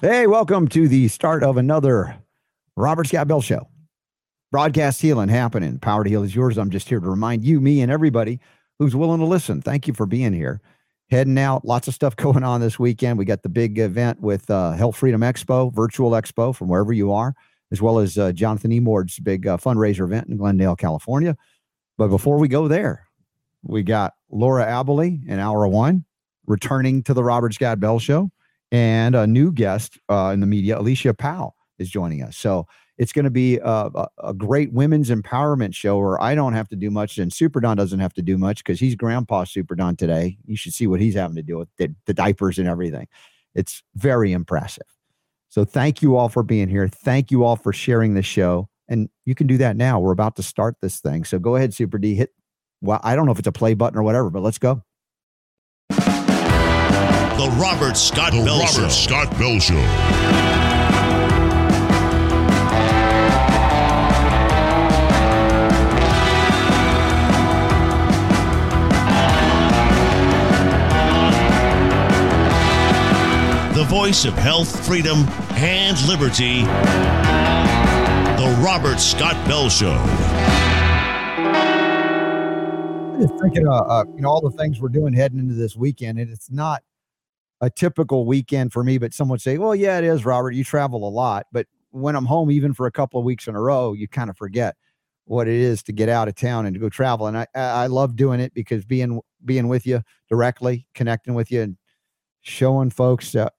Hey, welcome to the start of another Robert Scott Bell Show. Broadcast healing happening. Power to heal is yours. I'm just here to remind you, me, and everybody who's willing to listen. Thank you for being here. Heading out, lots of stuff going on this weekend. We got the big event with uh, Health Freedom Expo, virtual expo from wherever you are, as well as uh, Jonathan E. Mord's big uh, fundraiser event in Glendale, California. But before we go there, we got Laura Aboli in hour one returning to the Robert Scott Bell Show, and a new guest uh, in the media, Alicia Powe, is joining us. So it's going to be a, a, great women's empowerment show where I don't have to do much, and Super Don doesn't have to do much because he's Grandpa Super Don today. You should see what he's having to do with the, the diapers and everything. It's very impressive. So thank you all for being here. Thank you all for sharing the show. And you can do that now. We're about to start this thing. So go ahead, Super D, hit well, I don't know if it's a play button or whatever, but let's go. The Robert Scott the Bell Robert Show. Scott Bell Show. The voice of health, freedom, and liberty. The Robert Scott Bell Show I'm just thinking, uh, uh, you know, all the things we're doing heading into this weekend, and it's not a typical weekend for me. But someone say, "Well, yeah, it is, Robert. You travel a lot." But when I'm home, even for a couple of weeks in a row, you kind of forget what it is to get out of town and to go travel. And I, I love doing it because being being with you directly, connecting with you, and showing folks that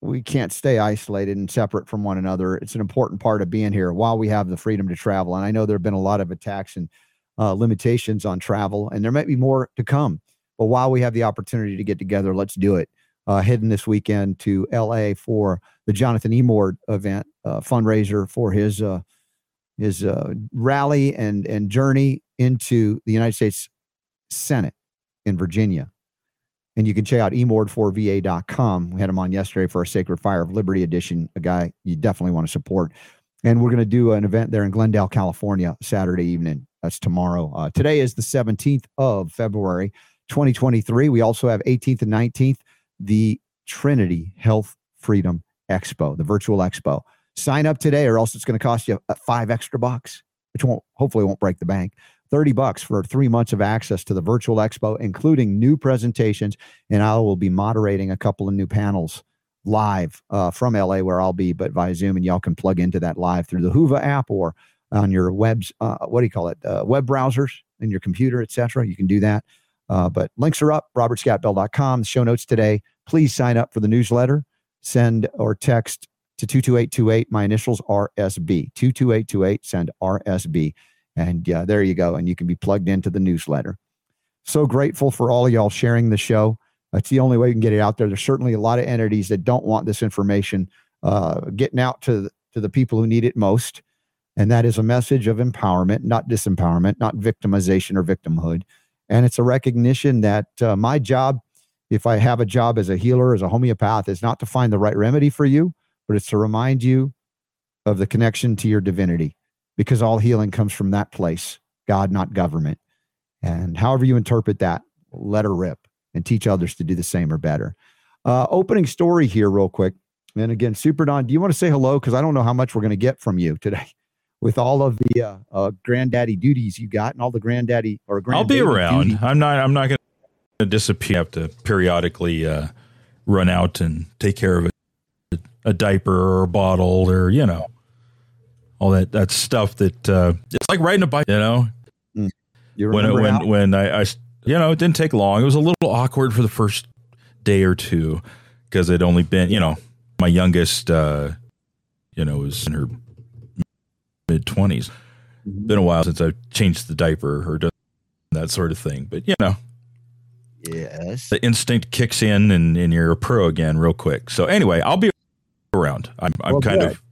we can't stay isolated and separate from one another. It's an important part of being here while we have the freedom to travel. And I know there have been a lot of attacks and uh, limitations on travel, and there might be more to come. But while we have the opportunity to get together, let's do it. Uh, heading this weekend to LA for the Jonathan Emord event uh, fundraiser for his uh, his uh, rally and and journey into the United States Senate in Virginia. And you can check out emord4va.com. We had him on yesterday for our Sacred Fire of Liberty edition, a guy you definitely want to support. And we're going to do an event there in Glendale, California, Saturday evening. That's tomorrow. Uh, today is the 17th of February, 2023. We also have 18th and 19th, the Trinity Health Freedom Expo, the virtual expo. Sign up today, or else it's going to cost you uh, five extra bucks, which won't hopefully won't break the bank. 30 bucks for three months of access to the virtual expo, including new presentations. And I will be moderating a couple of new panels live uh, from LA, where I'll be, but via Zoom. And y'all can plug into that live through the Whova app or on your webs, uh, what do you call it, uh, web browsers in your computer, etc. You can do that. Uh, but links are up, robertscottbell.com. Show notes today. Please sign up for the newsletter. Send or text to 22828. My initials RSB. 22828. Send RSB. And there you go. And you can be plugged into the newsletter. So grateful for all of y'all sharing the show. That's the only way we can get it out there. There's certainly a lot of entities that don't want this information uh, getting out to, to the people who need it most. And that is a message of empowerment, not disempowerment, not victimization or victimhood. And it's a recognition that uh, my job, if I have a job as a healer, as a homeopath, is not to find the right remedy for you, but it's to remind you of the connection to your divinity because all healing comes from that place, God, not government. And however you interpret that, let her rip and teach others to do the same or better. Uh, opening story here, real quick. And again, Super Don, do you want to say hello? Because I don't know how much we're going to get from you today with all of the uh, uh, granddaddy duties you got and all the granddaddy or granddaddy I'll be around. Duty. I'm not. I'm not going to disappear. I have to periodically uh, run out and take care of a, a, diaper or a bottle or you know all that that stuff that uh, it's like riding a bike. You know, mm. you when when how? when I, I you know it didn't take long. It was a little awkward for the first day or two because it only been you know my youngest uh, you know was in her 20s. Mm-hmm. Been a while since I've changed the diaper or done that sort of thing. But, you know, yes, the instinct kicks in and, and you're a pro again real quick. So, anyway, I'll be around. I'm, I'm well, kind good. of.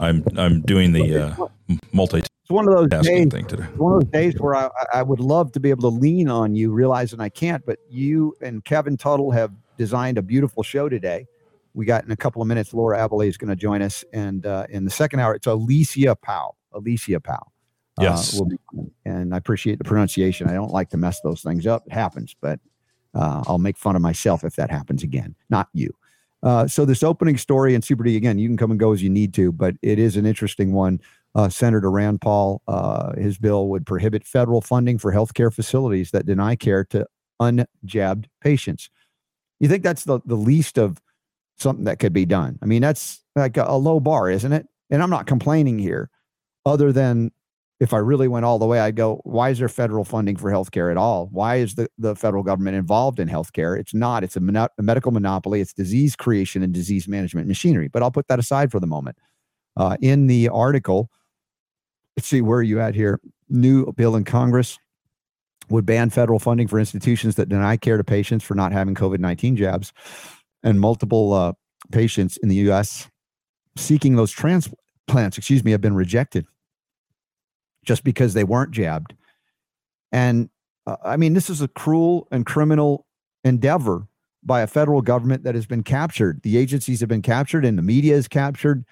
I'm I'm doing the uh, multi. It's one of those days. Thing today. One of those days where I, I would love to be able to lean on you, realizing I can't. But you and Kevin Tuttle have designed a beautiful show today we got in a couple of minutes. Laura Aboli is going to join us, and uh, in the second hour, it's Alicia Powe. Alicia Powe. Uh, yes. Uh, be, and I appreciate the pronunciation. I don't like to mess those things up. It happens, but uh, I'll make fun of myself if that happens again. Not you. Uh, so this opening story in Super D again, you can come and go as you need to, but it is an interesting one. Uh, Senator Rand Paul, uh, his bill would prohibit federal funding for healthcare facilities that deny care to unjabbed patients. You think that's the, the least of something that could be done? I mean, that's like a, low bar, isn't it? And I'm not complaining here, other than if I really went all the way, I'd go, why is there federal funding for healthcare at all? Why is the, the federal government involved in healthcare? It's not. It's a, mon- a medical monopoly. It's disease creation and disease management machinery. But I'll put that aside for the moment. Uh, in the article, let's see, where are you at here? New bill in Congress would ban federal funding for institutions that deny care to patients for not having COVID 19 jabs. And multiple uh, patients in the U.S. seeking those transplants, excuse me, have been rejected just because they weren't jabbed. And uh, I mean, this is a cruel and criminal endeavor by a federal government that has been captured. The agencies have been captured and the media is captured.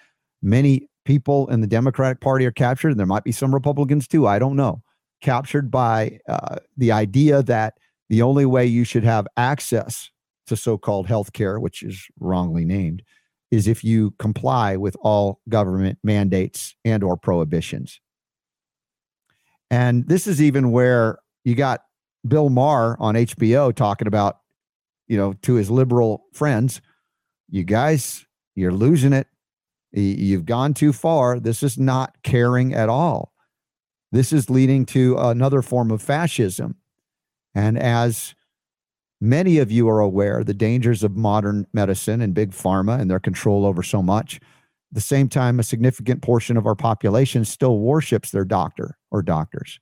Many people in the Democratic Party are captured, and there might be some Republicans too. I don't know. Captured by uh, the idea that the only way you should have access to so-called health care, which is wrongly named, is if you comply with all government mandates and or prohibitions. And this is even where you got Bill Maher on HBO talking about, you know, to his liberal friends, you guys, you're losing it. You've gone too far. This is not caring at all. This is leading to another form of fascism. And as many of you are aware, the dangers of modern medicine and big pharma and their control over so much, At the same time, a significant portion of our population still worships their doctor or doctors,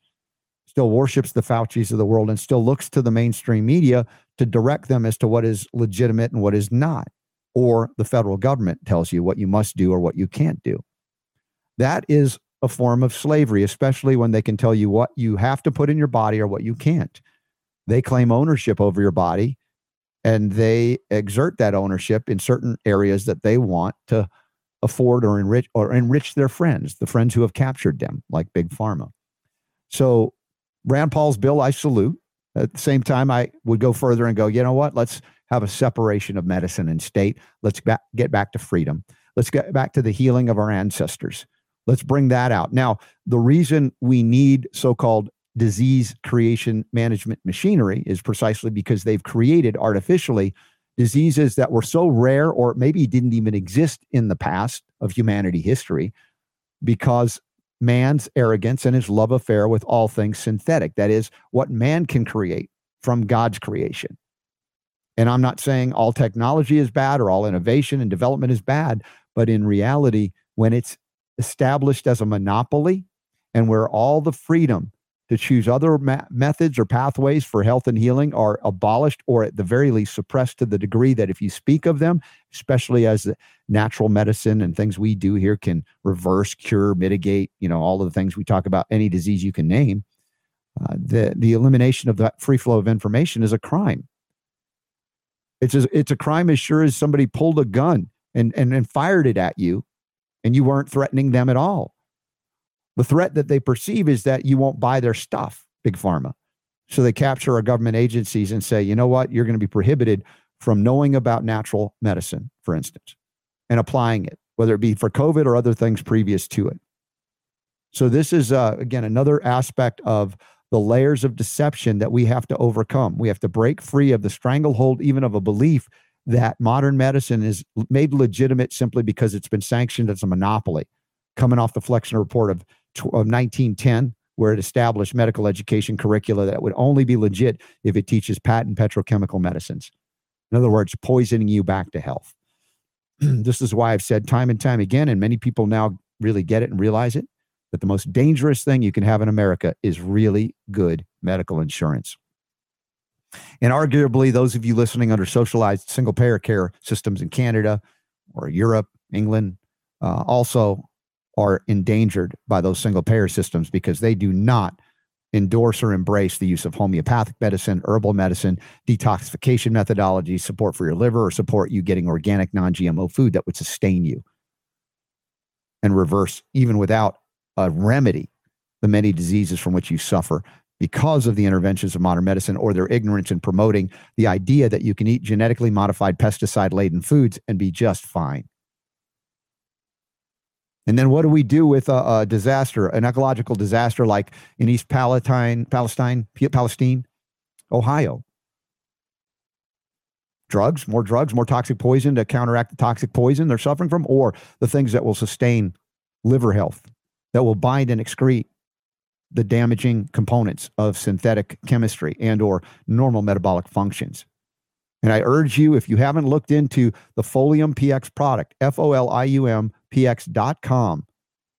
still worships the Fauci's of the world, and still looks to the mainstream media to direct them as to what is legitimate and what is not. Or the federal government tells you what you must do or what you can't do. That is a form of slavery, especially when they can tell you what you have to put in your body or what you can't. They claim ownership over your body and they exert that ownership in certain areas that they want to afford or enrich or enrich their friends, the friends who have captured them, like Big Pharma. So Rand Paul's bill, I salute. At the same time, I would go further and go, you know what? Let's have a separation of medicine and state. Let's back, get back to freedom. Let's get back to the healing of our ancestors. Let's bring that out. Now, the reason we need so called disease creation management machinery is precisely because they've created artificially diseases that were so rare or maybe didn't even exist in the past of humanity history because man's arrogance and his love affair with all things synthetic. That is, what man can create from God's creation. And I'm not saying all technology is bad or all innovation and development is bad, but in reality, when it's established as a monopoly and where all the freedom to choose other ma- methods or pathways for health and healing are abolished or at the very least suppressed to the degree that if you speak of them, especially as natural medicine and things we do here can reverse, cure, mitigate, you know, all of the things we talk about, any disease you can name, uh, the, the elimination of that free flow of information is a crime. It's a, it's a crime as sure as somebody pulled a gun and, and, and fired it at you and you weren't threatening them at all. The threat that they perceive is that you won't buy their stuff, big pharma. So they capture our government agencies and say, you know what, you're going to be prohibited from knowing about natural medicine, for instance, and applying it, whether it be for COVID or other things previous to it. So this is uh, again another aspect of the layers of deception that we have to overcome. We have to break free of the stranglehold, even of a belief that modern medicine is made legitimate simply because it's been sanctioned as a monopoly. Coming off the Flexner report of of 1910, where it established medical education curricula that would only be legit if it teaches patent petrochemical medicines. In other words, poisoning you back to health. this is why I've said time and time again, and many people now really get it and realize it, that the most dangerous thing you can have in America is really good medical insurance. And arguably, those of you listening under socialized single payer care systems in Canada or Europe, England, uh, also are endangered by those single payer systems because they do not endorse or embrace the use of homeopathic medicine, herbal medicine, detoxification methodologies, support for your liver, or support you getting organic, non GMO food that would sustain you and reverse, even without a remedy, the many diseases from which you suffer because of the interventions of modern medicine or their ignorance in promoting the idea that you can eat genetically modified pesticide laden foods and be just fine. And then what do we do with a, a, disaster, an ecological disaster like in East Palestine, Palestine, Palestine, Ohio? Drugs, more drugs, more toxic poison to counteract the toxic poison they're suffering from, or the things that will sustain liver health, that will bind and excrete the damaging components of synthetic chemistry and or normal metabolic functions. And I urge you, if you haven't looked into the Folium PX product, F O L I U M PX.com,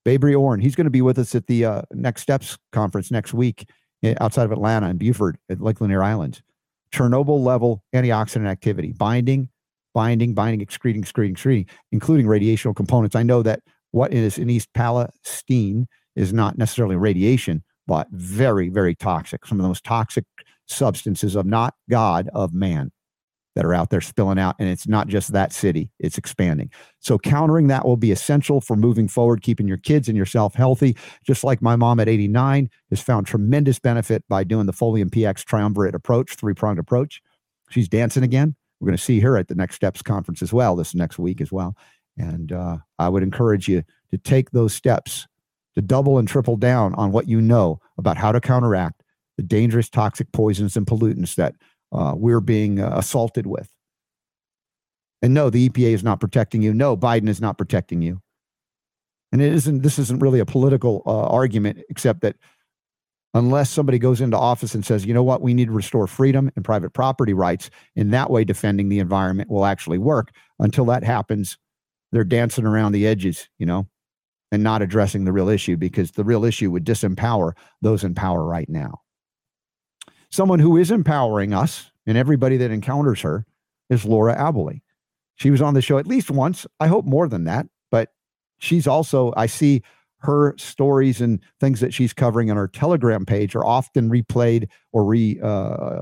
Babry Orrin, he's going to be with us at the uh, Next Steps conference next week eh, outside of Atlanta in Buford at Lake Lanier Islands. Chernobyl level antioxidant activity, binding, binding, binding, excreting, excreting, excreting, including radiational components. I know that what is in East Palestine is not necessarily radiation, but very, very toxic. Some of the most toxic substances of not God, of man that are out there spilling out. And it's not just that city, it's expanding. So countering that will be essential for moving forward, keeping your kids and yourself healthy. Just like my mom at 89 has found tremendous benefit by doing the Folium PX triumvirate approach, three pronged approach. She's dancing again. We're going to see her at the Next Steps conference as well, this next week as well. And uh, I would encourage you to take those steps to double and triple down on what you know about how to counteract the dangerous toxic poisons and pollutants that uh, we're being uh, assaulted with. And no, the EPA is not protecting you. No, Biden is not protecting you. And it isn't. This isn't really a political uh, argument, except that unless somebody goes into office and says, you know what, we need to restore freedom and private property rights, in that way, defending the environment will actually work. Until that happens, they're dancing around the edges, you know, and not addressing the real issue because the real issue would disempower those in power right now. Someone who is empowering us and everybody that encounters her is Laura Aboli. She was on the show at least once. I hope more than that, but she's also, I see her stories and things that she's covering on her Telegram page are often replayed or re, uh,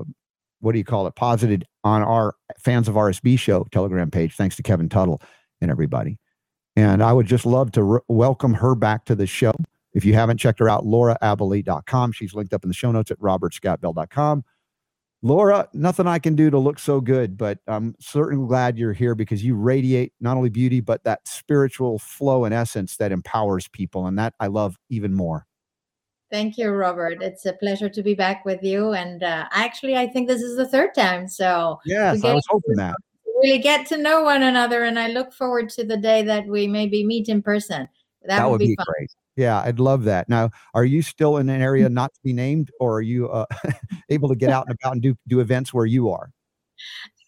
what do you call it, posited on our fans of RSB show Telegram page, thanks to Kevin Tuttle and everybody. And I would just love to re- welcome her back to the show. If you haven't checked her out, lauraaboli.com. She's linked up in the show notes at robertscottbell.com. Laura, nothing I can do to look so good, but I'm certainly glad you're here because you radiate not only beauty, but that spiritual flow and essence that empowers people. And that I love even more. Thank you, Robert. It's a pleasure to be back with you. And uh, actually, I think this is the third time. So, yes, I was hoping that really get to know one another. And I look forward to the day that we maybe meet in person. That, that would, be, be great. Yeah, I'd love that. Now, are you still in an area not to be named, or are you uh, able to get out and about and do do events where you are?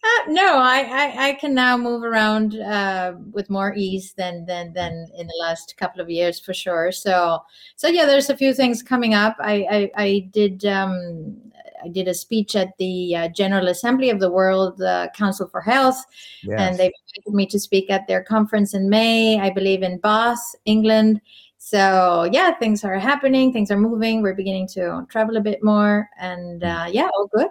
Uh, no, I, I, I can now move around uh, with more ease than than than in the last couple of years for sure. So so yeah, there's a few things coming up. I I, I did um, I did a speech at the uh, General Assembly of the World uh, Council for Health, yes. and they invited me to speak at their conference in May, I believe, in Bath, England. So yeah, things are happening, things are moving. We're beginning to travel a bit more, and mm. uh, yeah, all good.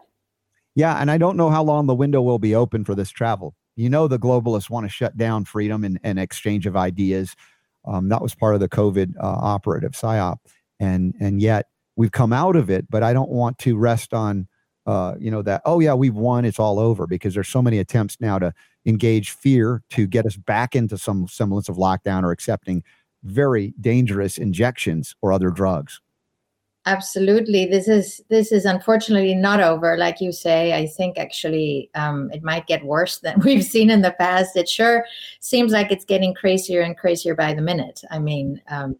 Yeah, and I don't know how long the window will be open for this travel. You know, the globalists want to shut down freedom and, and exchange of ideas. Um, that was part of the COVID uh, operative psyop, and and yet we've come out of it, but I don't want to rest on, uh, you know, that, oh, yeah, we've won, it's all over, because there's so many attempts now to engage fear to get us back into some semblance of lockdown or accepting very dangerous injections or other drugs. Absolutely. This is this is unfortunately not over like you say. I think actually um, it might get worse than we've seen in the past. It sure seems like it's getting crazier and crazier by the minute. I mean um,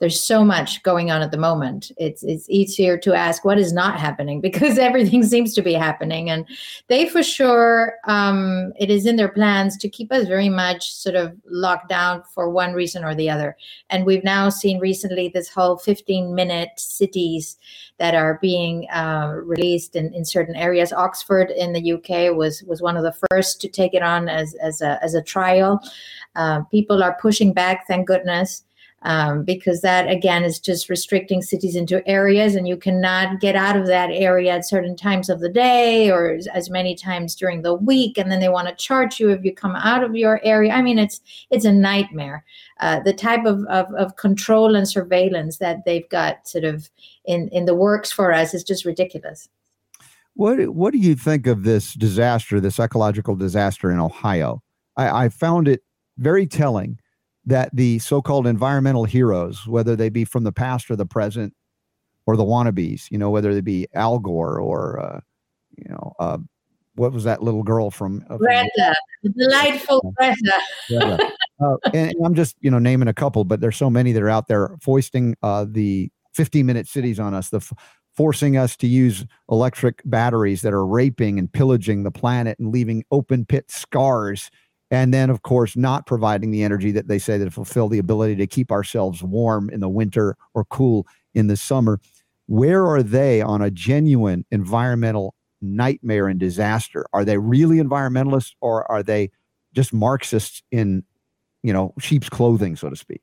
there's so much going on at the moment. It's it's easier to ask what is not happening because everything seems to be happening, and they for sure um, it is in their plans to keep us very much sort of locked down for one reason or the other. And we've now seen recently this whole 15 minute cities that are being uh, released in, in certain areas. Oxford in the UK was was one of the first to take it on as as a as a trial. Uh, people are pushing back, thank goodness. Um, because that again is just restricting cities into areas and you cannot get out of that area at certain times of the day or as many times during the week and then they want to charge you if you come out of your area. I mean it's it's a nightmare. Uh, the type of, of, of control and surveillance that they've got sort of in in the works for us is just ridiculous. What what do you think of this disaster this ecological disaster in ohio? I, I found it very telling that the so-called environmental heroes, whether they be from the past or the present, or the wannabes, you know, whether they be Al Gore or, uh, you know, uh, what was that little girl from? Uh, Greta, delightful Greta. Greta. Uh, and, and, I'm just, you know, naming a couple, but there's so many that are out there foisting uh, the 15 minute cities on us, the f- forcing us to use electric batteries that are raping and pillaging the planet and leaving open pit scars and then of course not providing the energy that they say that fulfill the ability to keep ourselves warm in the winter or cool in the summer. Where are they on a genuine environmental nightmare and disaster? Are they really environmentalists or are they just marxists in you know sheep's clothing so to speak?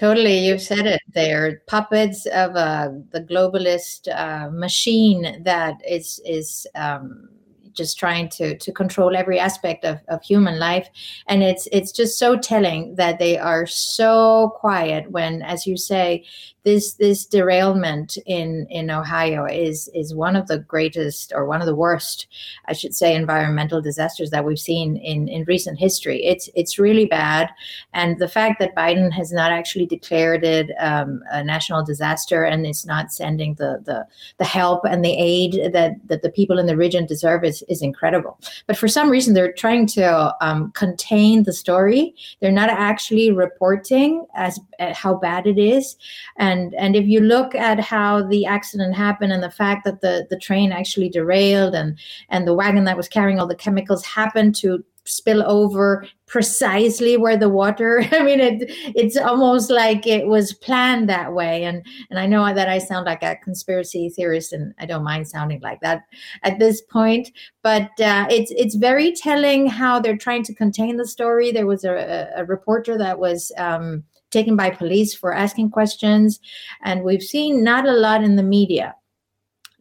Totally you've said it they're puppets of uh, the globalist uh, machine that is is um, just trying to to control every aspect of, of human life and it's it's just so telling that they are so quiet when as you say this this derailment in in Ohio is is one of the greatest or one of the worst, I should say, environmental disasters that we've seen in in recent history. It's it's really bad, and the fact that Biden has not actually declared it um, a national disaster and is not sending the the the help and the aid that that the people in the region deserve is is incredible. But for some reason, they're trying to um, contain the story. They're not actually reporting as uh, how bad it is, and and if you look at how the accident happened and the fact that the the train actually derailed and and the wagon that was carrying all the chemicals happened to spill over precisely where the water i mean it it's almost like it was planned that way and and i know that i sound like a conspiracy theorist and i don't mind sounding like that at this point but uh, it's it's very telling how they're trying to contain the story there was a, a reporter that was um, taken by police for asking questions. And we've seen not a lot in the media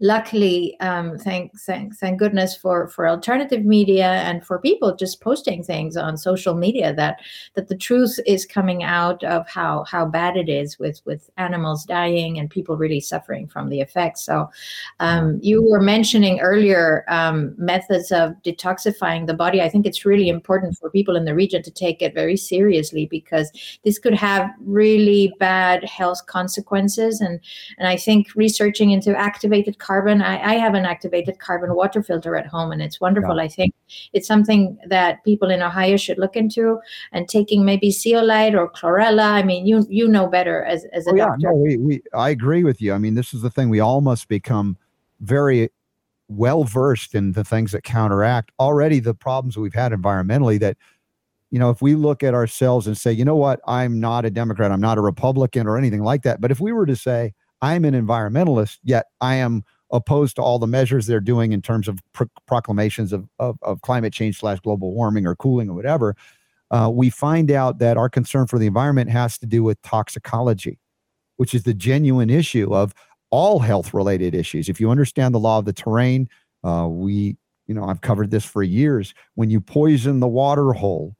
luckily um, thank, thank thank goodness for for alternative media and for people just posting things on social media that that the truth is coming out of how how bad it is with with animals dying and people really suffering from the effects. So um, you were mentioning earlier um, methods of detoxifying the body. I think it's really important for people in the region to take it very seriously because this could have really bad health consequences. And and i think researching into activated carbon. I, I, have an activated carbon water filter at home, and it's wonderful. Yeah. I think it's something that people in Ohio should look into and taking maybe zeolite or chlorella. I mean, you you know better as, as a oh, doctor. Yeah, no, we, we, I agree with you. I mean, this is the thing. We all must become very well versed in the things that counteract already the problems we've had environmentally that you know, if we look at ourselves and say, you know what, I'm not a Democrat, I'm not a Republican or anything like that. But if we were to say, I'm an environmentalist, yet I am opposed to all the measures they're doing in terms of pro- proclamations of, of, of, climate change slash global warming or cooling or whatever, uh, we find out that our concern for the environment has to do with toxicology, which is the genuine issue of all health related issues. If you understand the law of the terrain, uh, we, you know, I've covered this for years. When you poison the water hole,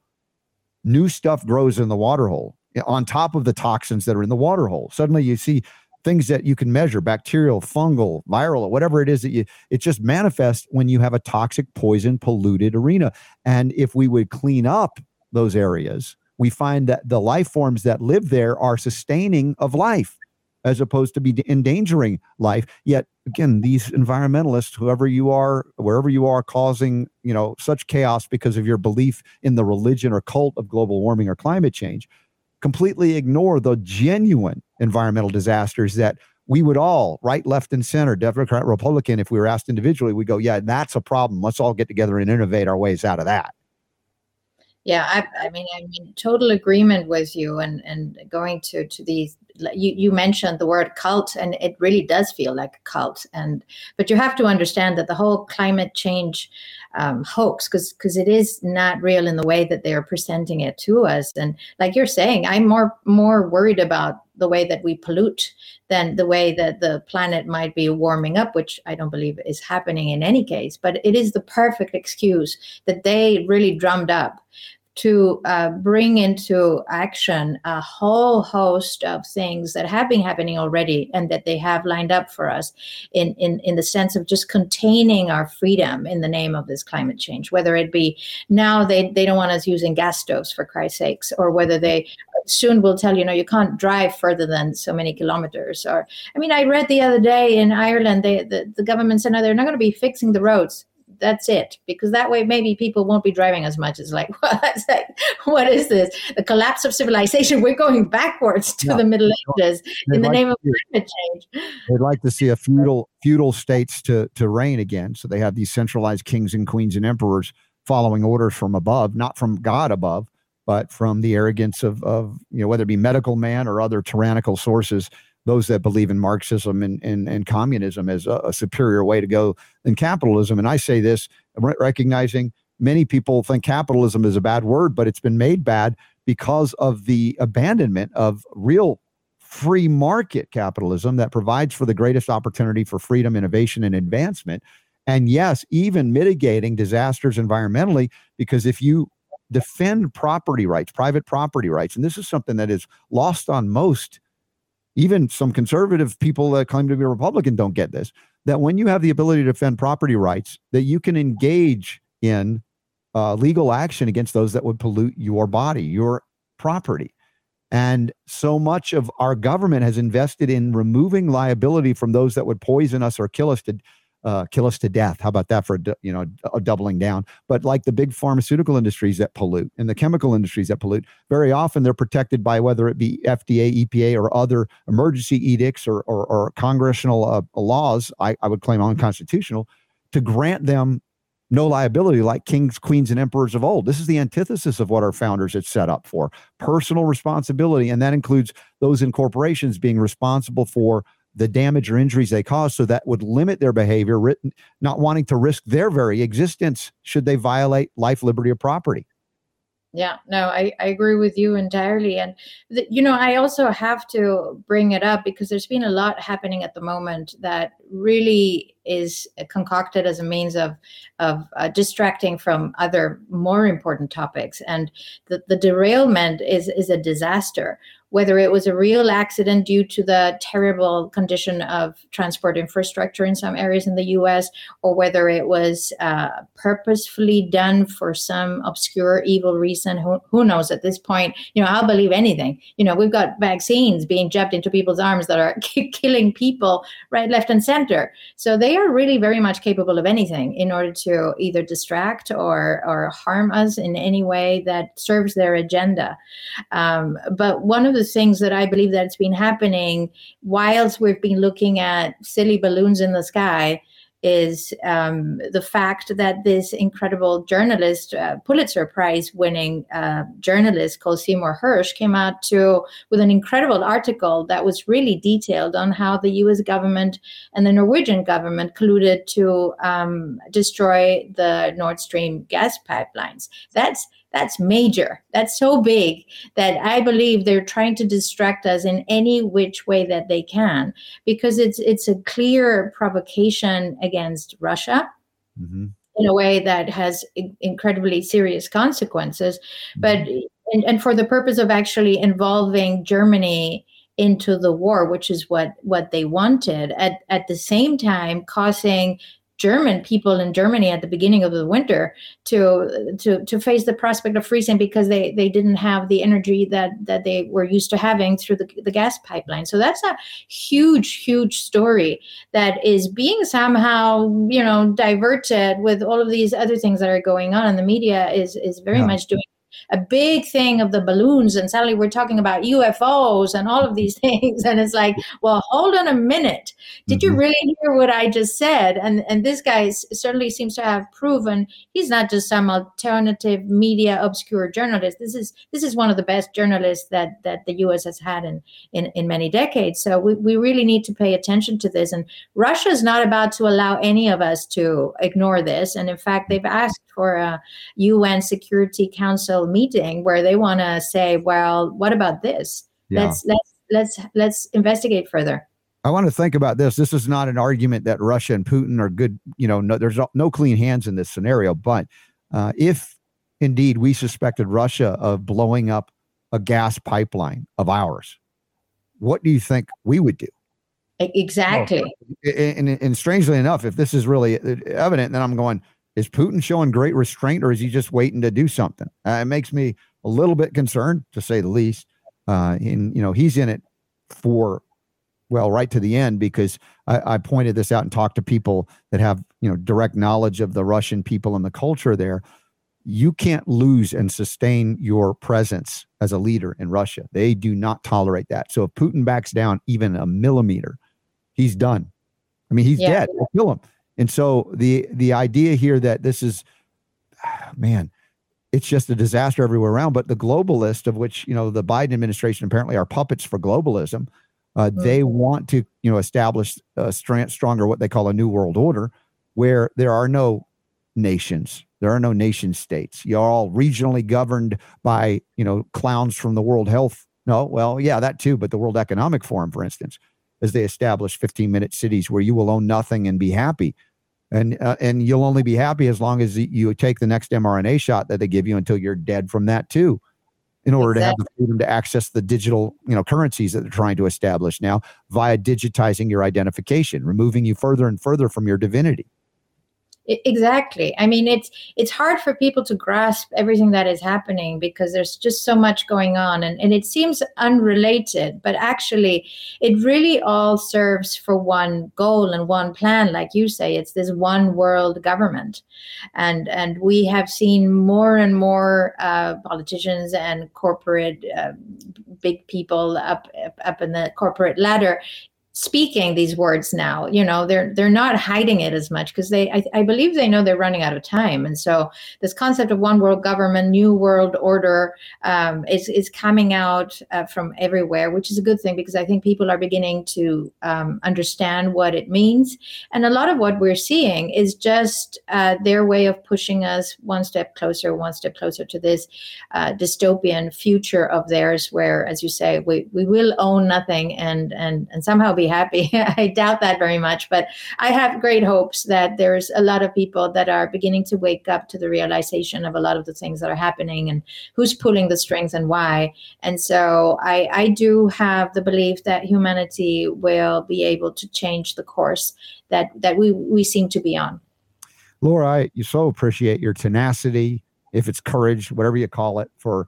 new stuff grows in the water hole on top of the toxins that are in the water hole. Suddenly you see things that you can measure bacterial fungal viral whatever it is that you it just manifests when you have a toxic poison polluted arena. And if we would clean up those areas we find that the life forms that live there are sustaining of life as opposed to be endangering life. Yet again these environmentalists whoever you are wherever you are causing you know such chaos because of your belief in the religion or cult of global warming or climate change completely ignore the genuine environmental disasters that we would all, right, left, and center, Democrat, Republican, if we were asked individually, we go, yeah, that's a problem. Let's all get together and innovate our ways out of that. Yeah, I, I mean, I mean, total agreement with you, and and going to to these. You you mentioned the word cult, and it really does feel like a cult. And but you have to understand that the whole climate change um, hoax because because it is not real in the way that they are presenting it to us. And like you're saying, I'm more more worried about the way that we pollute than the way that the planet might be warming up, which I don't believe is happening in any case. But it is the perfect excuse that they really drummed up to uh, bring into action a whole host of things that have been happening already and that they have lined up for us in, in, in the sense of just containing our freedom in the name of this climate change, whether it be now they, they don't want us using gas stoves for Christ's sakes, or whether they soon will tell you, know, you can't drive further than so many kilometers. Or, I mean, I read the other day in Ireland, they, the, the government said, no, they're not going to be fixing the roads that's it. Because that way maybe people won't be driving as much. As like what, like, what is this? The collapse of civilization. We're going backwards to the middle ages in the like name of climate change. they'd like to see a feudal feudal states to to reign again. So they have these centralized kings and queens and emperors following orders from above not from god above but from the arrogance of of you know whether it be medical man or other tyrannical sources those that believe in Marxism and, and, and communism as a, a, superior way to go than capitalism. And I say this recognizing many people think capitalism is a bad word, but it's been made bad because of the abandonment of real free market capitalism that provides for the greatest opportunity for freedom, innovation, and advancement. And yes, even mitigating disasters environmentally, because if you defend property rights, private property rights, and this is something that is lost on most even some conservative people that claim to be a Republican don't get this that when you have the ability to defend property rights, that you can engage in uh, legal action against those that would pollute your body, your property. And so much of our government has invested in removing liability from those that would poison us or kill us to uh, kill us to death. How about that for you know a doubling down? But like the big pharmaceutical industries that pollute and the chemical industries that pollute, very often they're protected by whether it be FDA, EPA, or other emergency edicts or or, or congressional uh, laws. I, I would claim unconstitutional to grant them no liability like kings, queens, and emperors of old. This is the antithesis of what our founders had set up for personal responsibility. And that includes those in corporations being responsible for the damage or injuries they cause so that would limit their behavior written not wanting to risk their very existence should they violate life liberty or property. Yeah no i, I agree with you entirely and you know i also have to bring it up because there's been a lot happening at the moment that really is concocted as a means of of uh, distracting from other more important topics and the, the derailment is is a disaster whether it was a real accident due to the terrible condition of transport infrastructure in some areas in the US, or whether it was uh, purposefully done for some obscure evil reason. Who, who knows at this point? You know, I'll believe anything. You know, we've got vaccines being jabbed into people's arms that are killing people right, left, and center. So they are really very much capable of anything in order to either distract or, or harm us in any way that serves their agenda. Um, but one of the things that I believe that's been happening whilst we've been looking at silly balloons in the sky is um, the fact that this incredible journalist, uh, Pulitzer Prize winning uh, journalist called Seymour Hersh, came out to with an incredible article that was really detailed on how the U.S. government and the Norwegian government colluded to um, destroy the Nord Stream gas pipelines. That's that's major. That's so big that I believe they're trying to distract us in any which way that they can because it's it's a clear provocation against Russia. Mm-hmm. In a way that has incredibly serious consequences, mm-hmm. but and, and for the purpose of actually involving Germany into the war, which is what what they wanted. At at the same time, causing German people in Germany at the beginning of the winter to to to face the prospect of freezing because they they didn't have the energy that that they were used to having through the, the gas pipeline. So that's a huge huge story that is being somehow you know diverted with all of these other things that are going on and the media is is very yeah. much doing a big thing of the balloons, and suddenly we're talking about UFOs and all of these things. And it's like, well, hold on a minute. Did mm-hmm. you really hear what I just said? And and this guy certainly seems to have proven he's not just some alternative media obscure journalist. This is this is one of the best journalists that that the U.S. has had in in, in many decades. So we, we really need to pay attention to this. And Russia is not about to allow any of us to ignore this. And in fact, they've asked for a UN Security Council meeting where they want to say, well, what about this? Yeah. Let's let's let's let's investigate further. I want to think about this. This is not an argument that Russia and Putin are good. You know, no, there's no clean hands in this scenario. But uh, if indeed we suspected Russia of blowing up a gas pipeline of ours, what do you think we would do? Exactly. and, and, and strangely enough, if this is really evident, then I'm going, is Putin showing great restraint or is he just waiting to do something? Uh, it makes me a little bit concerned, to say the least. Uh, and, you know, he's in it for, well, right to the end because I, I pointed this out and talked to people that have, you know, direct knowledge of the Russian people and the culture there you can't lose and sustain your presence as a leader in Russia. They do not tolerate that. So if Putin backs down even a millimeter, he's done. I mean, he's yeah. dead. We'll kill him. And so the the idea here that this is, man, it's just a disaster everywhere around. But the globalist, of which you know the Biden administration apparently are puppets for globalism, uh, mm-hmm. they want to you know establish a stronger what they call a new world order, where there are no nations there are no nation states. You're all regionally governed by, you know, clowns from the World Health. No, well, yeah, that too. But the World Economic Forum, for instance, as they establish 15 minute cities where you will own nothing and be happy. And, uh, and you'll only be happy as long as you take the next mRNA shot that they give you until you're dead from that too in order exactly. to have the freedom to access the digital you know currencies that they're trying to establish now via digitizing your identification removing you further and further from your divinity exactly. I mean it's it's hard for people to grasp everything that is happening because there's just so much going on and, and it seems unrelated but actually it really all serves for one goal and one plan like you say it's this one world government. And and we have seen more and more uh, politicians and corporate uh, big people up up in the corporate ladder speaking these words now you know they're they're not hiding it as much because they I, I, believe they know they're running out of time. And so this concept of one world government new world order um, is, is coming out uh, from everywhere which is a good thing because i think people are beginning to um, understand what it means. And a lot of what we're seeing is just uh, their way of pushing us one step closer one step closer to this uh, dystopian future of theirs where as you say we, we will own nothing and and and somehow be happy. I doubt that very much, but I have great hopes that there's a lot of people that are beginning to wake up to the realization of a lot of the things that are happening and who's pulling the strings and why. And so I, I do have the belief that humanity will be able to change the course that that we we seem to be on. Laura, I you so appreciate your tenacity, if it's courage, whatever you call it, for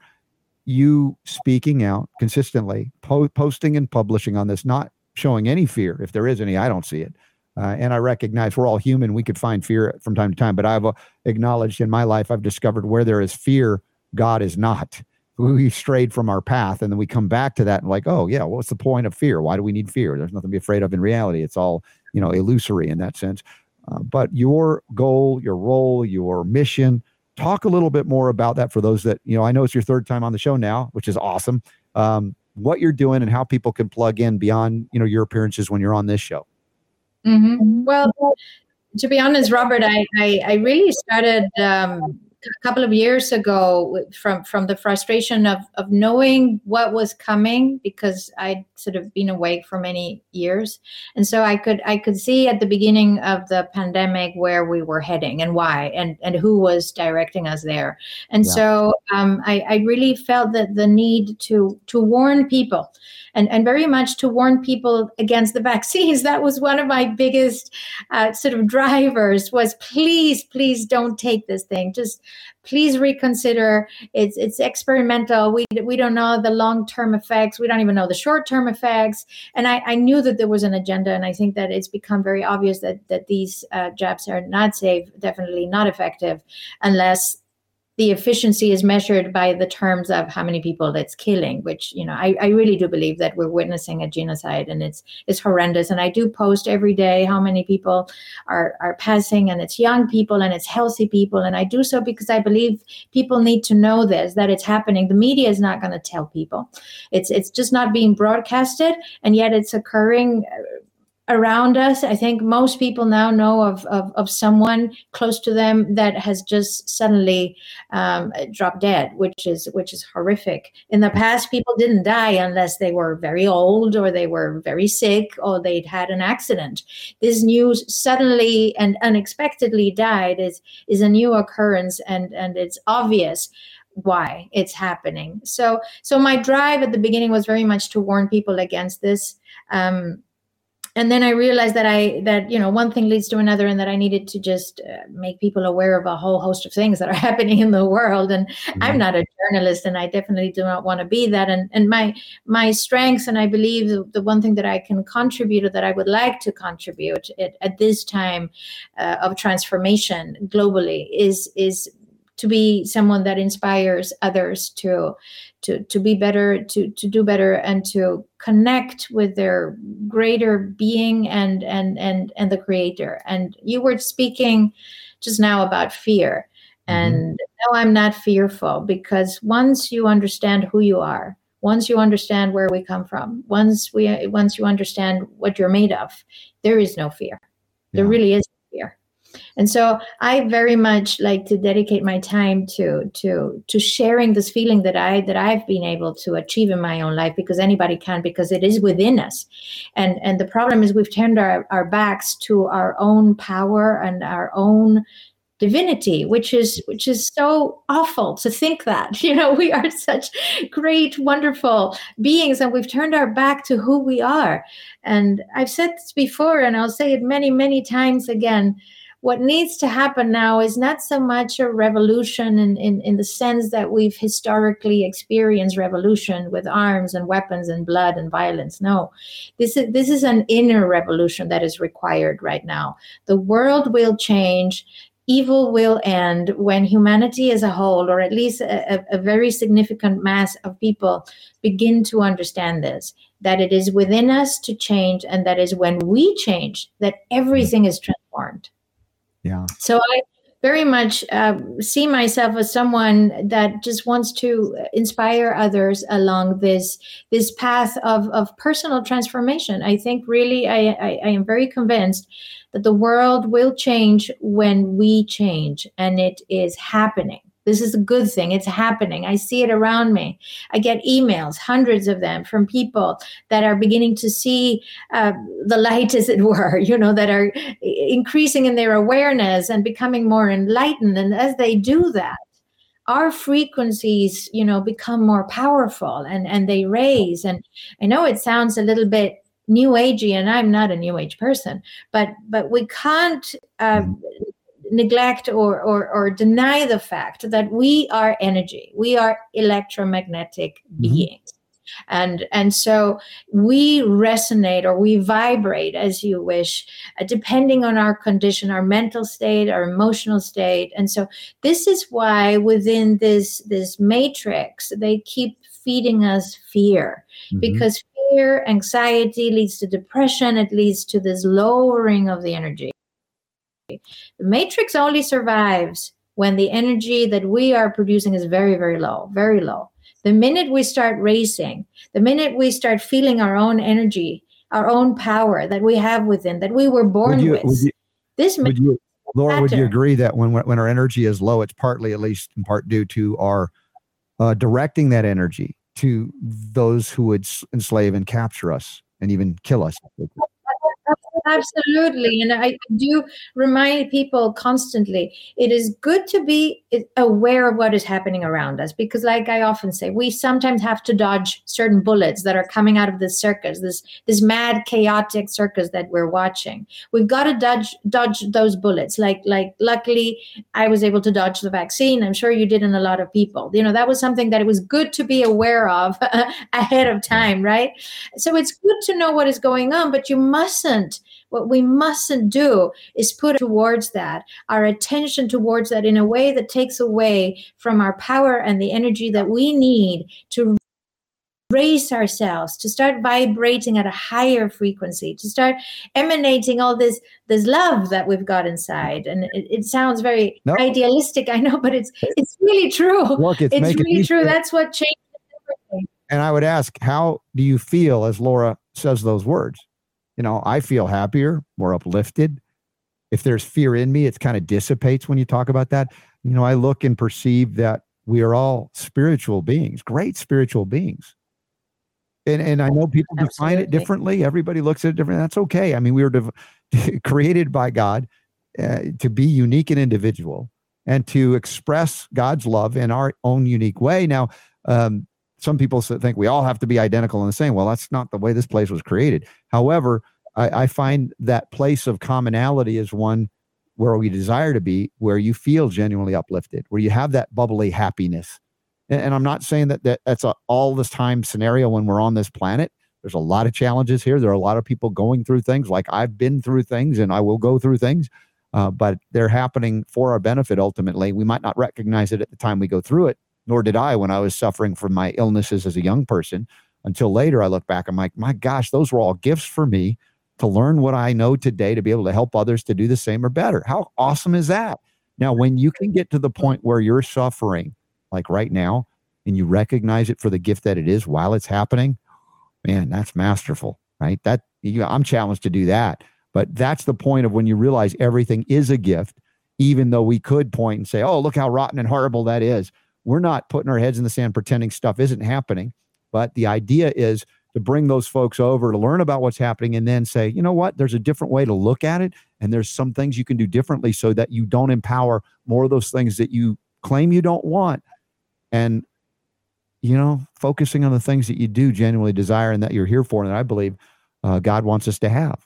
you speaking out consistently, po- posting and publishing on this, not showing any fear. If there is any, I don't see it. Uh, and I recognize we're all human. We could find fear from time to time, but I've uh, acknowledged in my life, I've discovered where there is fear, God is not. We've strayed from our path, and then we come back to that and like, oh yeah, what's the point of fear? Why do we need fear? There's nothing to be afraid of in reality. It's all you know illusory in that sense. Uh, but your goal, your role, your mission. Talk a little bit more about that for those that you know. I know it's your third time on the show now, which is awesome. Um, what you're doing and how people can plug in beyond you know your appearances when you're on this show mm-hmm. well to be honest robert i i, I really started um, a couple of years ago from from the frustration of of knowing what was coming because I'd sort of been awake for many years and so I could I could see at the beginning of the pandemic where we were heading and why and and who was directing us there and yeah. so um, I, I really felt that the need to to warn people and, and very much to warn people against the vaccines. That was one of my biggest uh, sort of drivers was please, please don't take this thing. Just please reconsider. It's it's experimental. We we don't know the long term effects. We don't even know the short term effects. And I, I knew that there was an agenda, and I think that it's become very obvious that that these uh, jabs are not safe, definitely not effective, unless the efficiency is measured by the terms of how many people it's killing, which you know I, I really do believe that we're witnessing a genocide and it's it's horrendous. And I do post every day how many people are are passing, and it's young people and it's healthy people, and I do so because I believe people need to know this that it's happening. The media is not going to tell people. It's it's just not being broadcasted, and yet it's occurring uh, around us. I think most people now know of, of, of someone close to them that has just suddenly um, dropped dead, which is which is horrific. In the past, people didn't die unless they were very old or they were very sick or they'd had an accident. This news suddenly and unexpectedly died is is a new occurrence, and and it's obvious why it's happening. So so my drive at the beginning was very much to warn people against this. Um, and then I realized that I that you know one thing leads to another, and that I needed to just uh, make people aware of a whole host of things that are happening in the world. And mm-hmm. I'm not a journalist, and I definitely do not want to be that. And and my my strengths, and I believe the, the one thing that I can contribute, or that I would like to contribute at, at this time uh, of transformation globally, is is to be someone that inspires others to to to be better to to do better and to connect with their greater being and and and and the creator. And you were speaking just now about fear. Mm-hmm. and no i'm not fearful because once you understand who you are once you understand where we come from once we once you understand what you're made of there is no fear. There really is and so i very much like to dedicate my time to to to sharing this feeling that i that i've been able to achieve in my own life because anybody can because it is within us. And and the problem is we've turned our, our backs to our own power and our own divinity which is which is so awful to think that you know we are such great wonderful beings and we've turned our back to who we are. And i've said this before and i'll say it many many times again what needs to happen now is not so much a revolution in, in, in the sense that we've historically experienced revolution with arms and weapons and blood and violence. No, this is this is an inner revolution that is required right now. The world will change evil will end when humanity as a whole, or at least a, a, very significant mass of people, begin to understand this that it is within us to change, and that is when we change that everything is transformed. Yeah. So I very much uh, see myself as someone that just wants to inspire others along this this path of, of personal transformation. I think really I, I, I am very convinced that the world will change when we change, and it is happening. This is a good thing. It's happening. I see it around me. I get emails, hundreds of them, from people that are beginning to see uh, the light, as it were, you know, that are increasing in their awareness and becoming more enlightened. And as they do that, our frequencies, you know, become more powerful and, and they raise. And I know it sounds a little bit new agey and i'm not a new age person but but we can't uh, neglect or, or, or deny the fact that we are energy. We are electromagnetic mm-hmm. beings. And and so we resonate or we vibrate as you wish uh, depending on our condition our mental state our emotional state. And so this is why within this this matrix they keep feeding us fear. Mm-hmm. because fear anxiety leads to depression. It leads to this lowering of the energy the matrix only survives when the energy that we are producing is very, very low, very low. The minute we start racing, the minute we start feeling our own energy, our own power that we have within, that we were born you, with, you, this would you, Laura, would you agree that when when our energy is low, it's partly, at least in part, due to our uh, directing that energy to those who would enslave and capture us and even kill us? Absolutely. And I do remind people constantly it is good to be aware of what is happening around us because, like I often say, we sometimes have to dodge certain bullets that are coming out of this circus, this, this mad, chaotic circus that we're watching. We've got to dodge, dodge those bullets. Like, like, luckily, I was able to dodge the vaccine. I'm sure you did in a lot of people. You know, that was something that it was good to be aware of ahead of time, right? So it's good to know what is going on, but you mustn't what we mustn't do is put towards that our attention towards that in a way that takes away from our power and the energy that we need to raise ourselves to start vibrating at a higher frequency to start emanating all this this love that we've got inside. And it, it sounds very no. idealistic i know but it's it's really true. Look, it's, it's really true. that's what changed everything. And i would ask how do you feel as laura says those words you know i feel happier more uplifted if there's fear in me it kind of dissipates when you talk about that you know i look and perceive that we are all spiritual beings great spiritual beings and and I know people Absolutely. define it differently. Everybody looks at it different. That's okay. I mean, we were div- created by God uh, to be unique and individual, and to express God's love in our own unique way. Now, um, some people think we all have to be identical and the same. Well, that's not the way this place was created. However, I, I find that place of commonality is one where we desire to be, where you feel genuinely uplifted, where you have that bubbly happiness and, and I'm not saying that, that that's a all this time scenario when we're on this planet. There's a lot of challenges here. There are a lot of people going through things like I've been through things and I will go through things, uh, but they're happening for our benefit ultimately. We might not recognize it at the time we go through it, nor did I when I was suffering from my illnesses as a young person. Until later, I look back, I'm like, my gosh, those were all gifts for me to learn what I know today to be able to help others to do the same or better. How awesome is that? Now, when you can get to the point where you're suffering like right now, and you recognize it for the gift that it is while it's happening, man, that's masterful, right? That you, I'm challenged to do that. But that's the point of when you realize everything is a gift, even though we could point and say, oh, look how rotten and horrible that is. We're not putting our heads in the sand pretending stuff isn't happening. But the idea is to bring those folks over to learn about what's happening and then say, you know what, there's a different way to look at it. And there's some things you can do differently so that you don't empower more of those things that you claim you don't want and you know focusing on the things that you do genuinely desire and that you're here for and that i believe uh, god wants us to have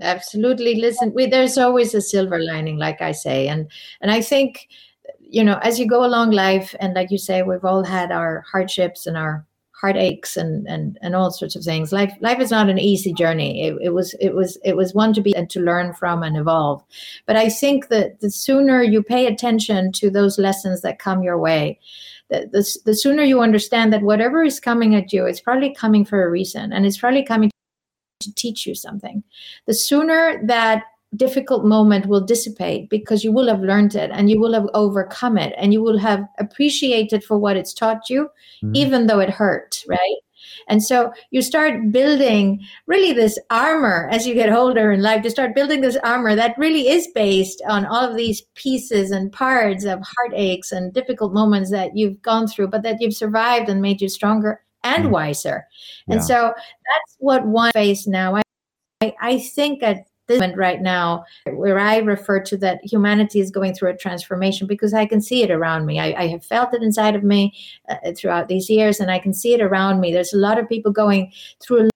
absolutely listen we, there's always a silver lining like i say and and i think you know as you go along life and like you say we've all had our hardships and our heartaches and and and all sorts of things. Life life is not an easy journey. It, it was it was it was one to be and to learn from and evolve. But i think that the sooner you pay attention to those lessons that come your way the, the, the sooner you understand that whatever is coming at you it's probably coming for a reason and it's probably coming to teach you something. The sooner that difficult moment will dissipate because you will have learned it and you will have overcome it and you will have appreciated for what it's taught you mm-hmm. even though it hurt right and so you start building really this armor as you get older in life to start building this armor that really is based on all of these pieces and parts of heartaches and difficult moments that you've gone through but that you've survived and made you stronger and mm-hmm. wiser yeah. and so that's what one face now I, I think at this moment right now where I refer to that humanity is going through a transformation because I can see it around me. I, I have felt it inside of me uh, throughout these years and I can see it around me. There's a lot of people going through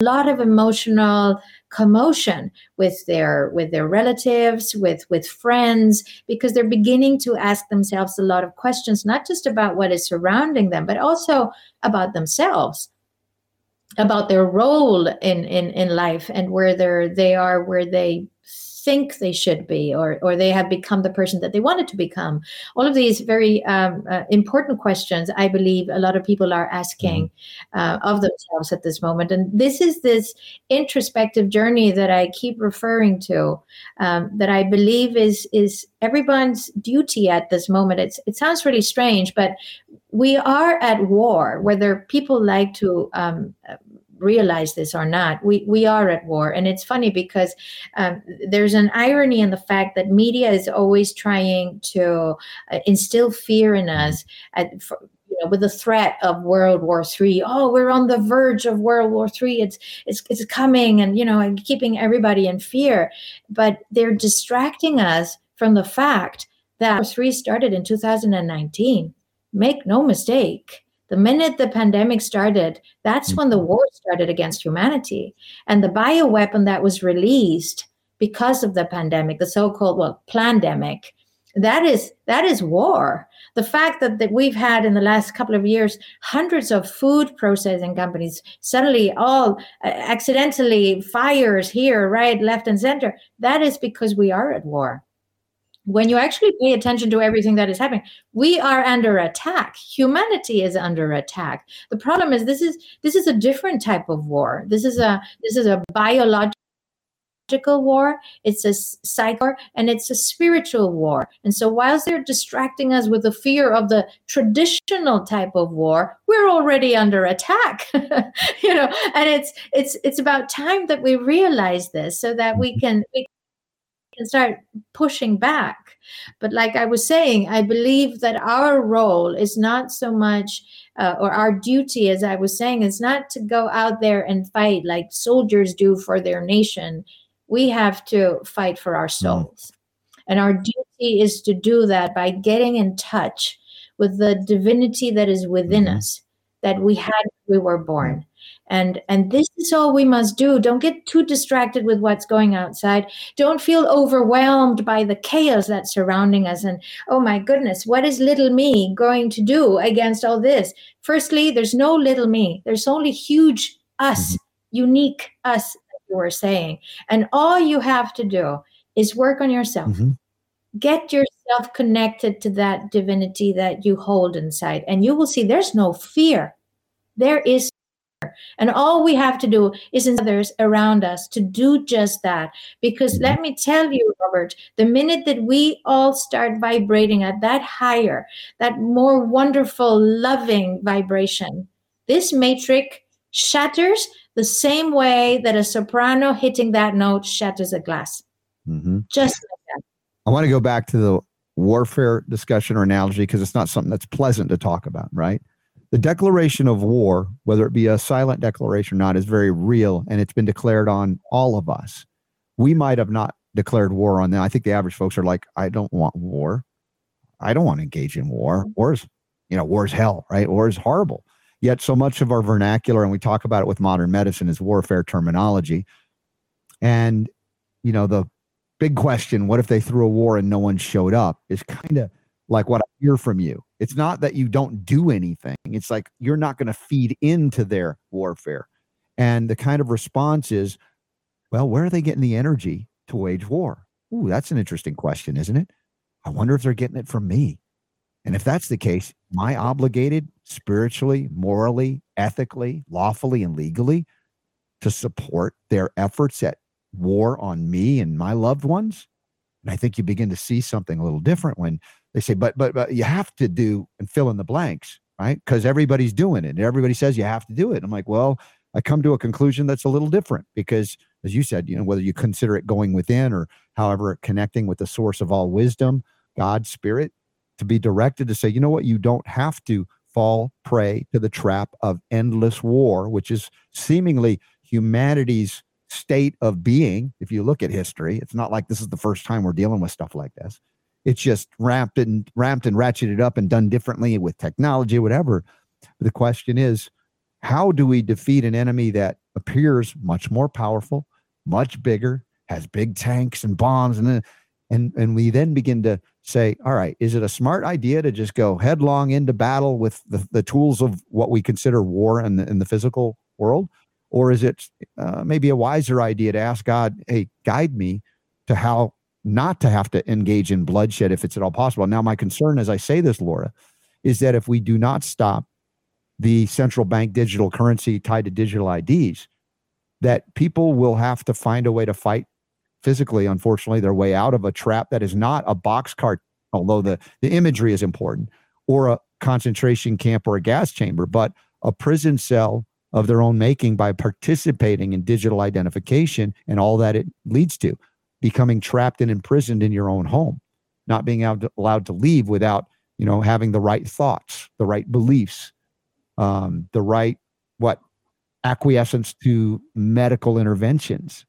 a lot of emotional commotion with their with their relatives with with friends because they're beginning to ask themselves a lot of questions not just about what is surrounding them but also about themselves about their role in in in life and where they're they are where they think they should be or or they have become the person that they wanted to become. All of these very um, uh, important questions i believe a lot of people are asking mm-hmm. uh, of themselves at this moment. And this is this introspective journey that i keep referring to um, that i believe is is everyone's duty at this moment. It's it sounds really strange but we are at war whether people like to um, realize this or not we we are at war and it's funny because um, there's an irony in the fact that media is always trying to uh, instill fear in us at, for, you know, with the threat of World War Three. Oh, we're on the verge of World War Three. It's it's it's coming, and you know, and keeping everybody in fear. But they're distracting us from the fact that War Three started in 2019. Make no mistake the minute the pandemic started, that's mm-hmm. when the war started against humanity. And the bioweapon that was released because of the pandemic, the so called, well, pandemic, that is that is war the fact that, that we've had in the last couple of years hundreds of food processing companies suddenly all uh, accidentally fires here right left and center that is because we are at war when you actually pay attention to everything that is happening we are under attack. Humanity is under attack. The problem is this is this is a different type of war. This is a this is a biological war, it's a psycho, and it's a spiritual war. And so, whilst they're distracting us with the fear of the traditional type of war, we're already under attack. you know, and it's it's it's about time that we realize this, so that we mm-hmm. can we can start pushing back. But like I was saying, I believe that our role is not so much. Uh, or our duty, as I was saying, is not to go out there and fight like soldiers do for their nation we have to fight for our mm. souls. Mm. And our duty is to do that by getting in touch with the divinity that is within mm. us that we had we were born. And and this is all we must do. Don't get too distracted with what's going outside. Don't feel overwhelmed by the chaos that's surrounding us and oh my goodness, what is little me going to do against all this? Firstly, there's no little me. There's only huge us, mm-hmm. unique us you were saying. And all you have to do is work on yourself. Mm-hmm. Get yourself connected to that divinity that you hold inside, and you will see there's no fear. There is and all we have to do is in others around us to do just that. Because let me tell you, Robert, the minute that we all start vibrating at that higher, that more wonderful, loving vibration, this matrix shatters the same way that a soprano hitting that note shatters a glass. Mm-hmm. Just like that. I want to go back to the warfare discussion or analogy because it's not something that's pleasant to talk about, right? The declaration of war, whether it be a silent declaration or not, is very real and it's been declared on all of us. We might have not declared war on them. I think the average folks are like, I don't want war. I don't want to engage in war. Mm-hmm. War is, you know, war is hell, right? War is horrible. Yet, so much of our vernacular, and we talk about it with modern medicine, is warfare terminology. And, you know, the big question what if they threw a war and no one showed up is kind of like what I hear from you. It's not that you don't do anything, it's like you're not going to feed into their warfare. And the kind of response is, well, where are they getting the energy to wage war? Ooh, that's an interesting question, isn't it? I wonder if they're getting it from me. And if that's the case, am I obligated spiritually, morally, ethically, lawfully, and legally to support their efforts at war on me and my loved ones? And I think you begin to see something a little different when they say, but but but you have to do and fill in the blanks, right? Because everybody's doing it. And everybody says you have to do it. I'm like, well, I come to a conclusion that's a little different because, as you said, you know, whether you consider it going within or however connecting with the source of all wisdom, God, spirit, to be directed to say, you know what, you don't have to fall prey to the trap of endless war, which is seemingly humanity's state of being. If you look at history, it's not like this is the first time we're dealing with stuff like this. It's just ramped and ramped and ratcheted up and done differently with technology, whatever. But the question is, how do we defeat an enemy that appears much more powerful, much bigger, has big tanks and bombs, and and and we then begin to say, all right, is it a smart idea to just go headlong into battle with the, the tools of what we consider war in the, in the physical world? Or is it uh, maybe a wiser idea to ask God, hey, guide me to how not to have to engage in bloodshed if it's at all possible? Now, my concern as I say this, Laura, is that if we do not stop the central bank digital currency tied to digital IDs, that people will have to find a way to fight physically, unfortunately, their way out of a trap that is not a box cart, although the, the imagery is important, or a concentration camp or a gas chamber, but a prison cell of their own making by participating in digital identification and all that it leads to, becoming trapped and imprisoned in your own home, not being allowed to leave without, you know, having the right thoughts, the right beliefs, um, the right what acquiescence to medical interventions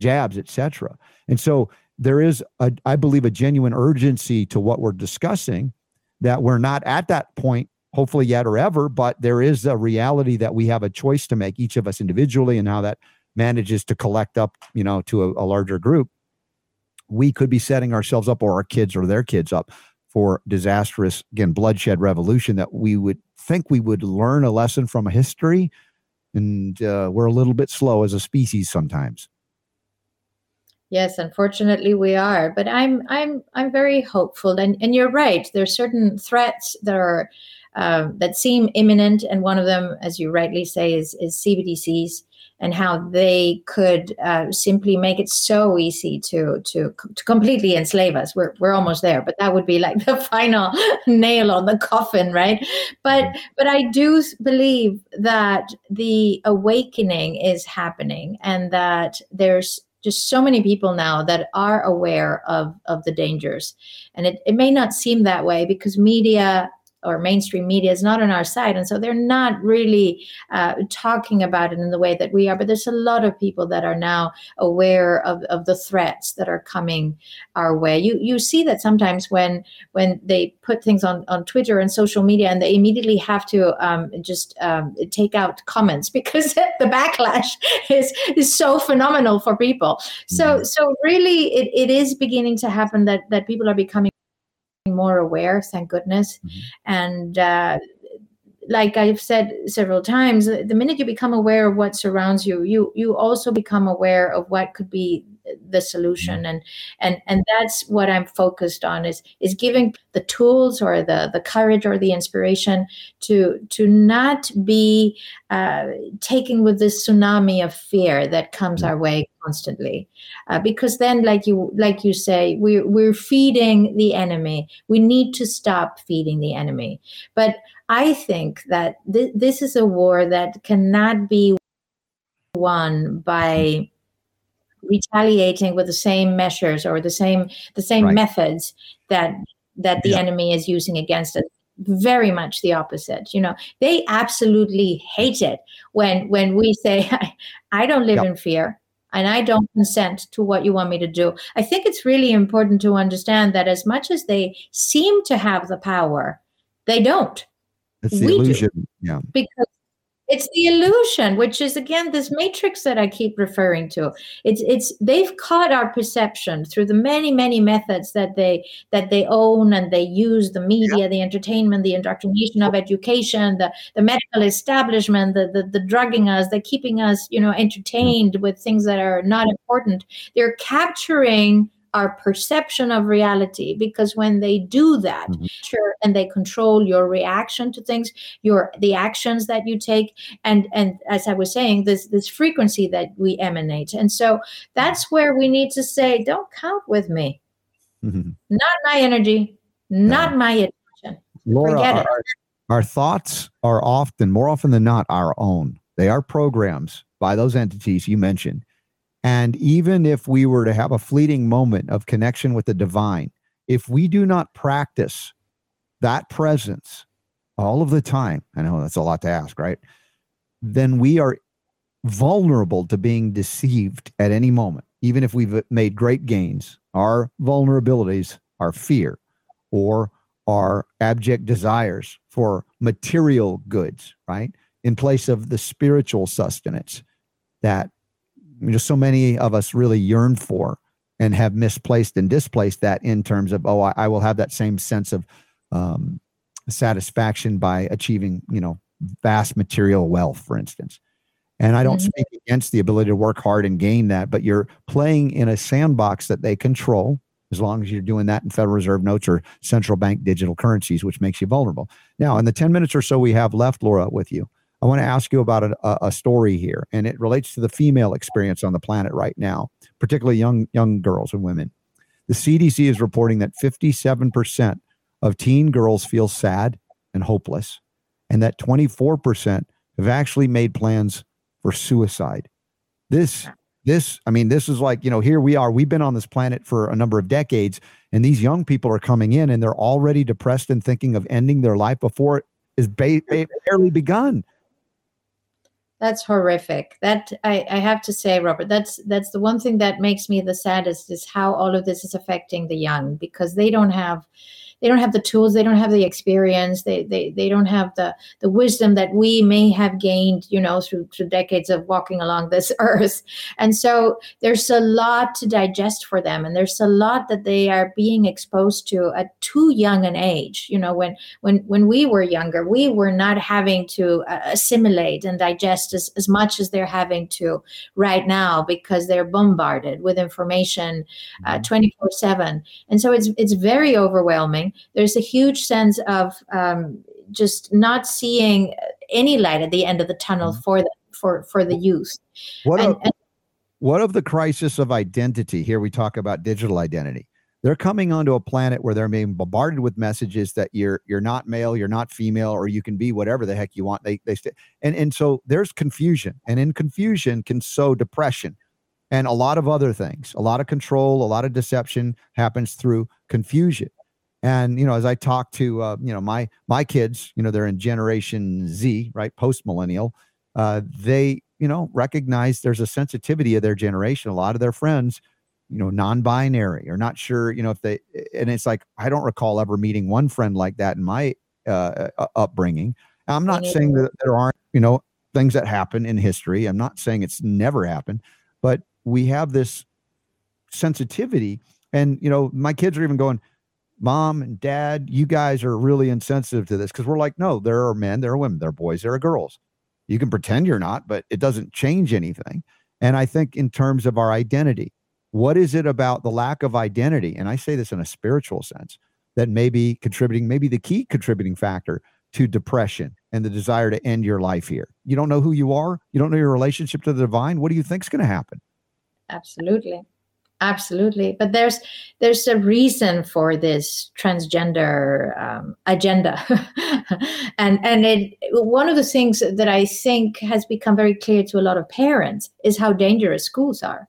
jabs, etc. And so there is, a, I believe, a genuine urgency to what we're discussing that we're not at that point, hopefully yet or ever, but there is a reality that we have a choice to make, each of us individually, and how that manages to collect up, you know, to a, a larger group. we could be setting ourselves up or our kids or their kids up for disastrous again bloodshed revolution that we would think we would learn a lesson from history and uh, we're a little bit slow as a species sometimes Yes, unfortunately we are, but I'm I'm I'm very hopeful, and and you're right. There's certain threats that are uh, that seem imminent, and one of them, as you rightly say, is is CBDCs and how they could uh, simply make it so easy to to to completely enslave us. We're we're almost there, but that would be like the final nail on the coffin, right? But mm-hmm. but I do believe that the awakening is happening, and that there's just so many people now that are aware of of the dangers and it, it may not seem that way because media or mainstream media is not on our side. And so they're not really uh, talking about it in the way that we are but there's a lot of people that are now aware of, of the threats that are coming our way. You you see that sometimes when when they put things on on twitter and social media and they immediately have to um, just um, take out comments because the backlash is is so phenomenal for people. So mm-hmm. so really it, it is beginning to happen that that people are becoming more aware, thank goodness. Mm-hmm. And uh, like I've said several times, the minute you become aware of what surrounds you, you you also become aware of what could be the solution. Mm-hmm. and and and that's what i'm focused on is is giving the tools or the the courage or the inspiration to to not be uh, taken with this tsunami of fear that comes mm-hmm. our way constantly. Uh, because then like you like you say we're we're feeding the enemy. We need to stop feeding the enemy. But i think that th- this is a war that cannot be won by retaliating with the same measures or the same the same right. methods that that the yeah. enemy is using against us. Very much the opposite you know. They absolutely hate it when when we say i, don't live in fear and i don't consent to what you want me to do. I think it's really important to understand that as much as they seem to have the power they don't. It's the we illusion. Do. yeah. Because it's the illusion which is again this matrix that i keep referring to. It's it's they've caught our perception through the many many methods that they that they own and they use the media yeah. the entertainment the indoctrination of education the the medical establishment the, the the drugging us they're keeping us you know entertained mm-hmm. with things that are not important. They're capturing our perception of reality because when they do that mm-hmm. sure and they control your reaction to things your the actions that you take and and as i was saying this this frequency that we emanate and so that's where we need to say don't count with me mm-hmm. not my energy not no. my attention Laura, our, our thoughts are often more often than not our own they are programs by those entities you mentioned and even if we were to have a fleeting moment of connection with the divine, if we do not practice that presence all of the time, I know that's a lot to ask, right? Then we are vulnerable to being deceived at any moment, even if we've made great gains. Our vulnerabilities are fear or our abject desires for material goods, right? In place of the spiritual sustenance that just so many of us really yearn for and have misplaced and displaced that in terms of oh I, I will have that same sense of um, satisfaction by achieving you know vast material wealth for instance and i don't mm-hmm. speak against the ability to work hard and gain that but you're playing in a sandbox that they control as long as you're doing that in federal reserve notes or central bank digital currencies which makes you vulnerable now in the 10 minutes or so we have left laura with you I want to ask you about a, a, story here, and it relates to the female experience on the planet right now, particularly young young girls and women. The CDC is reporting that 57% of teen girls feel sad and hopeless, and that 24% have actually made plans for suicide. This this I mean this is like, you know, here we are. We've been on this planet for a number of decades and these young people are coming in and they're already depressed and thinking of ending their life before it is ba- barely begun that's horrific. That I, I have to say robert that's that's the one thing that makes me the saddest is how all of this is affecting the young because they don't have they don't have the tools they don't have the experience they they, they don't have the the wisdom that we may have gained you know through, through decades of walking along this earth. And so there's a lot to digest for them and there's a lot that they are being exposed to at too young an age. You know when when when we were younger we were not having to uh, assimilate and digest as, as much as they're having to right now because they're bombarded with information uh, mm-hmm. 24 7 and so it's it's very overwhelming there's a huge sense of um, just not seeing any light at the end of the tunnel mm-hmm. for the for for the youth what and, of, and, what of the crisis of identity here we talk about digital identity they're coming onto a planet where they're being bombarded with messages that you're you're not male, you're not female, or you can be whatever the heck you want. They they stay, and and so there's confusion, and in confusion can sow depression, and a lot of other things. A lot of control, a lot of deception happens through confusion. And you know, as I talk to uh, you know my my kids, you know, they're in Generation Z, right, post millennial. Uh, they you know recognize there's a sensitivity of their generation. A lot of their friends you know non-binary or not sure you know if they and it's like i don't recall ever meeting one friend like that in my uh, uh upbringing i'm not saying that there aren't you know things that happen in history i'm not saying it's never happened but we have this sensitivity and you know my kids are even going mom and dad you guys are really insensitive to this because we're like no there are men there are women there are boys there are girls you can pretend you're not but it doesn't change anything and i think in terms of our identity what is it about the lack of identity? And I say this in a spiritual sense that may be contributing, maybe the key contributing factor to depression and the desire to end your life here. You don't know who you are. You don't know your relationship to the divine. What do you think is going to happen? Absolutely absolutely. But there's there's a reason for this transgender um, agenda. And and it one of the things that i think has become very clear to a lot of parents is how dangerous schools are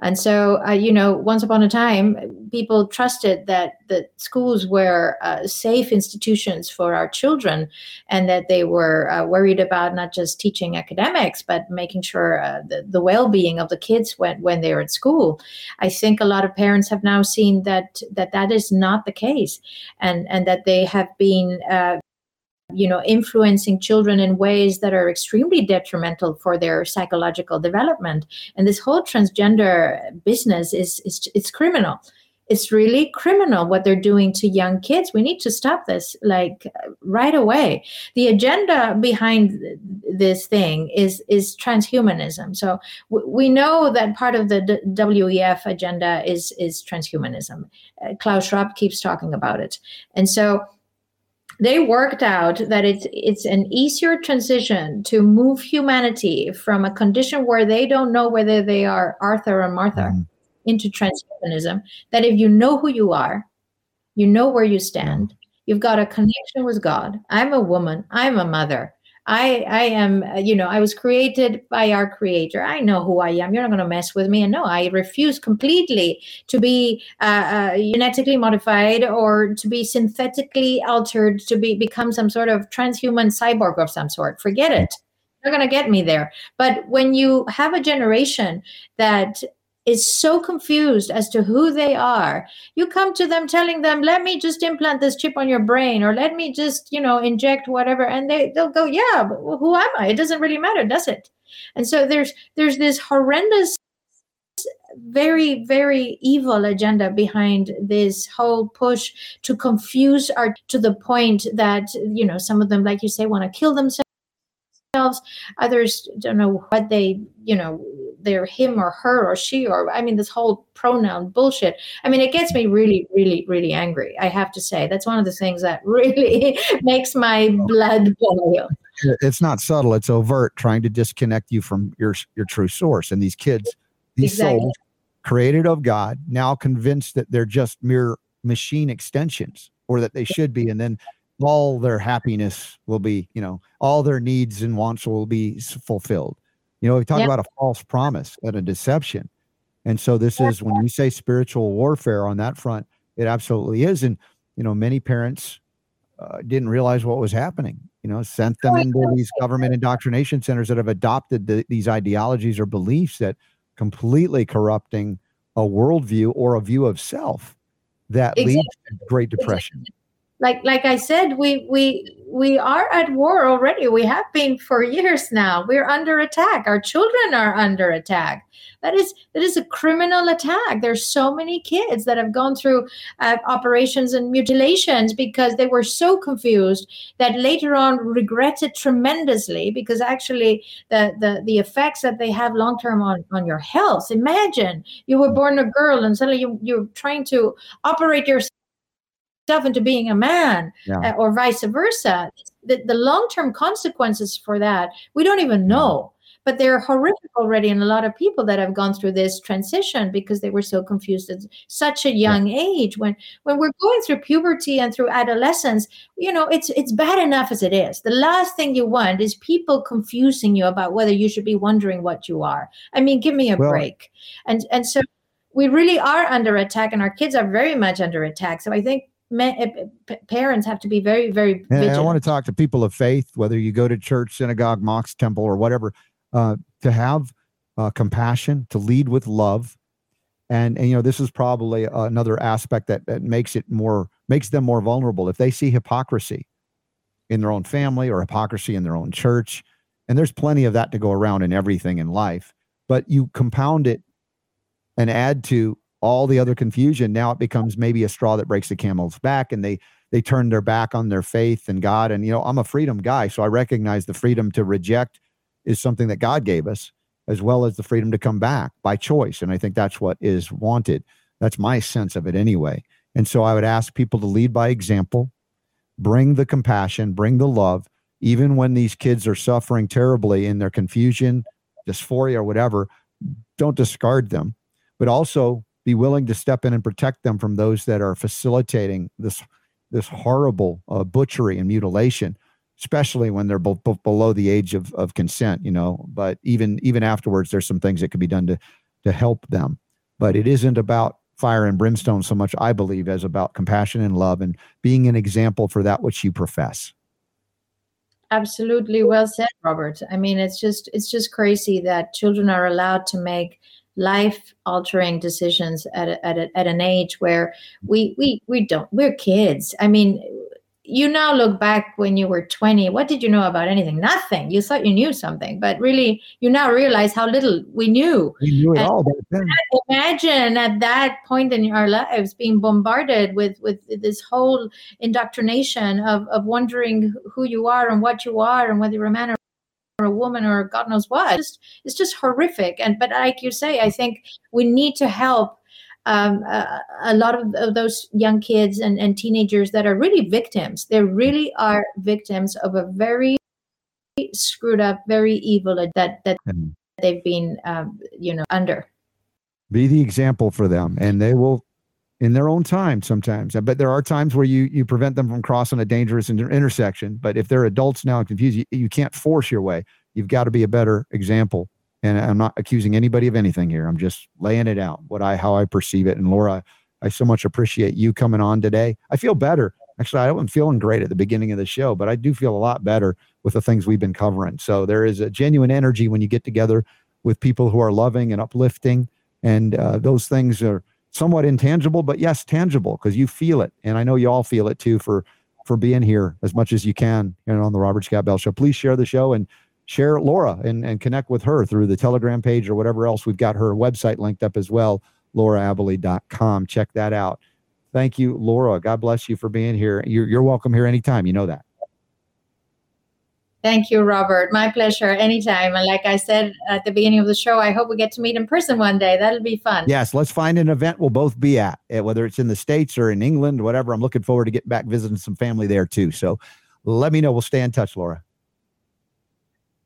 and so, uh, you know, once upon a time, people trusted that the schools were uh, safe institutions for our children and that they were uh, worried about not just teaching academics, but making sure uh, the, the well being of the kids when, when they're at school. I think a lot of parents have now seen that that, that is not the case and, and that they have been uh, you know influencing children in ways that are extremely detrimental for their psychological development. And this whole transgender business is is it's criminal. It's really criminal what they're doing to young kids. We need to stop this like right away. The agenda behind this thing is is transhumanism. So w- we know that part of the D- wef agenda is is transhumanism. Uh, klaus schwab keeps talking about it. And so they worked out that it's it's an easier transition to move humanity from a condition where they don't know whether they are Arthur or Martha mm. into transhumanism. That if you know who you are, you know where you stand, you've got a connection with God. I'm a woman. I'm a mother. I I am uh, you know I was created by our creator. I know who I am. You're not going to mess with me. And no, I refuse completely to be uh, uh, genetically modified or to be synthetically altered to be become some sort of transhuman cyborg of some sort. Forget it. You're not going to get me there. But when you have a generation that is so confused as to who they are. You come to them telling them let me just implant this chip on your brain or let me just you know inject whatever and they they'll go yeah but who am i? It doesn't really matter does it? And so there's there's this horrendous very very evil agenda behind this whole push to confuse our to the point that you know some of them like you say want to kill themselves. Others don't know what they you know they're him or her or she or i mean this whole pronoun bullshit. I mean it gets me really really really angry i have to say. That's one of the things that really makes my blood boil. It's not subtle it's overt trying to disconnect you from your your true source. And these kids these exactly. souls created of god now convinced that they're just mere machine extensions or that they should be and then all their happiness will be, you know, all their needs and wants will be fulfilled. You know, we talk yep. about a false promise and a deception. And so this is when you say spiritual warfare on that front, it absolutely is. And, you know, many parents uh, didn't realize what was happening, you know, sent them into these government indoctrination centers that have adopted the, these ideologies or beliefs that completely corrupting a worldview or a view of self that exactly. leads to Great Depression. Exactly like like i said we we we are at war already. We have been for years now. We're under attack. Our children are under attack. That is that is a criminal attack. There's so many kids that have gone through uh, operations and mutilations because they were so confused that later on regretted tremendously because actually the the, the effects that they have long term on on your health. Imagine you were born a girl and suddenly you, you're trying to operate your into being a man yeah. uh, or vice versa. The, the long-term consequences for that we don't even know. But they're horrific already in a lot of people that have gone through this transition because they were so confused at such a young yeah. age. When when we're going through puberty and through adolescence you know it's it's bad enough as it is. The last thing you want is people confusing you about whether you should be wondering what you are. I mean give me a well, break. And and so we really are under attack and our kids are very much under attack. So i think Eh, parents have to be very, very. I want to talk to people of faith, whether you go to church, synagogue, mosque, temple, or whatever, uh, to have uh, compassion, to lead with love, and and you know this is probably another aspect that that makes it more makes them more vulnerable if they see hypocrisy in their own family or hypocrisy in their own church, and there's plenty of that to go around in everything in life, but you compound it and add to all the other confusion. Now it becomes maybe a straw that breaks the camel's back and they they turn their back on their faith and god. And you know i'm a freedom guy so i recognize the freedom to reject is something that god gave us as well as the freedom to come back by choice. And i think that's what is wanted. That's my sense of it anyway. And so i would ask people to lead by example bring the compassion bring the love even when these kids are suffering terribly in their confusion dysphoria or whatever don't discard them. But also be willing to step in and protect them from those that are facilitating this this horrible uh, butchery and mutilation especially when they're b- b- below the age of, of consent you know? But even even afterwards there's some things that could be done to to help them. But it isn't about fire and brimstone so much i believe as about compassion and love and being an example for that which you profess. Absolutely. Well said robert. I mean it's just it's just crazy that children are allowed to make life altering decisions at, a, at, a, at an age where we, we, we don't, we're kids. I mean, you now look back when you were 20 what did you know about anything? Nothing. You thought you knew something but really you now realize how little we knew. We knew it and all imagine at that point in our lives being bombarded with with this whole indoctrination of of wondering who you are and what you are and whether you're a man or or a woman or God knows what. It's just, it's just horrific. And but like you say, I think we need to help um, uh, a lot of, of, those young kids and, and teenagers that are really victims. They really are victims of a very screwed up, very evil that that mm-hmm. they've been, um, you know, under. Be the example for them, and they will in their own time sometimes. But there are times where you you prevent them from crossing a dangerous inter- intersection. But if they're adults now and confused, you, you can't force your way. You've got to be a better example. And I'm not accusing anybody of anything here. I'm just laying it out what I how I perceive it. And Laura, I so much appreciate you coming on today. I feel better. Actually, I wasn't feeling great at the beginning of the show, but I do feel a lot better with the things we've been covering. So there is a genuine energy when you get together with people who are loving and uplifting, and uh, those things are somewhat intangible, but yes, tangible because you feel it. And I know you all feel it too for for being here as much as you can know, on the Robert Scott Bell Show. Please share the show and share Laura and, and connect with her through the Telegram page or whatever else. We've got her website linked up as well, lauraaboli.com. Check that out. Thank you, Laura. God bless you for being here. You're, you're welcome here anytime. You know that. Thank you, Robert. My pleasure. Anytime. And like I said at the beginning of the show, I hope we get to meet in person one day. That'll be fun. Yes, let's find an event we'll both be at, eh, whether it's in the States or in England, whatever. I'm looking forward to getting back visiting some family there too. So let me know. We'll stay in touch, Laura.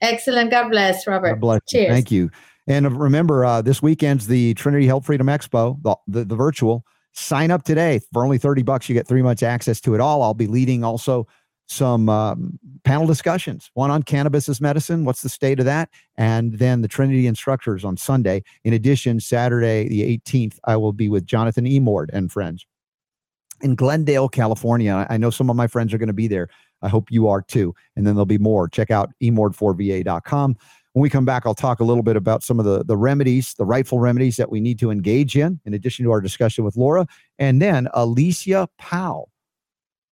Excellent. God bless, Robert. God bless Cheers. You. Thank you. And remember, uh, this weekend's the Trinity Health Freedom Expo, the, the, the virtual. Sign up today for only 30 bucks. You get three months access to it all. I'll be leading also some um, panel discussions. One on cannabis as medicine what's the state of that? And then the trinity instructors on sunday. In addition saturday the 18th i will be with jonathan emord and friends in glendale california. I know some of my friends are going to be there. I hope you are too. And then there'll be more. Check out emord4va.com When we come back, I'll talk a little bit about some of the, the remedies, the rightful remedies that we need to engage in, in addition to our discussion with Laura. And then Alicia Powe.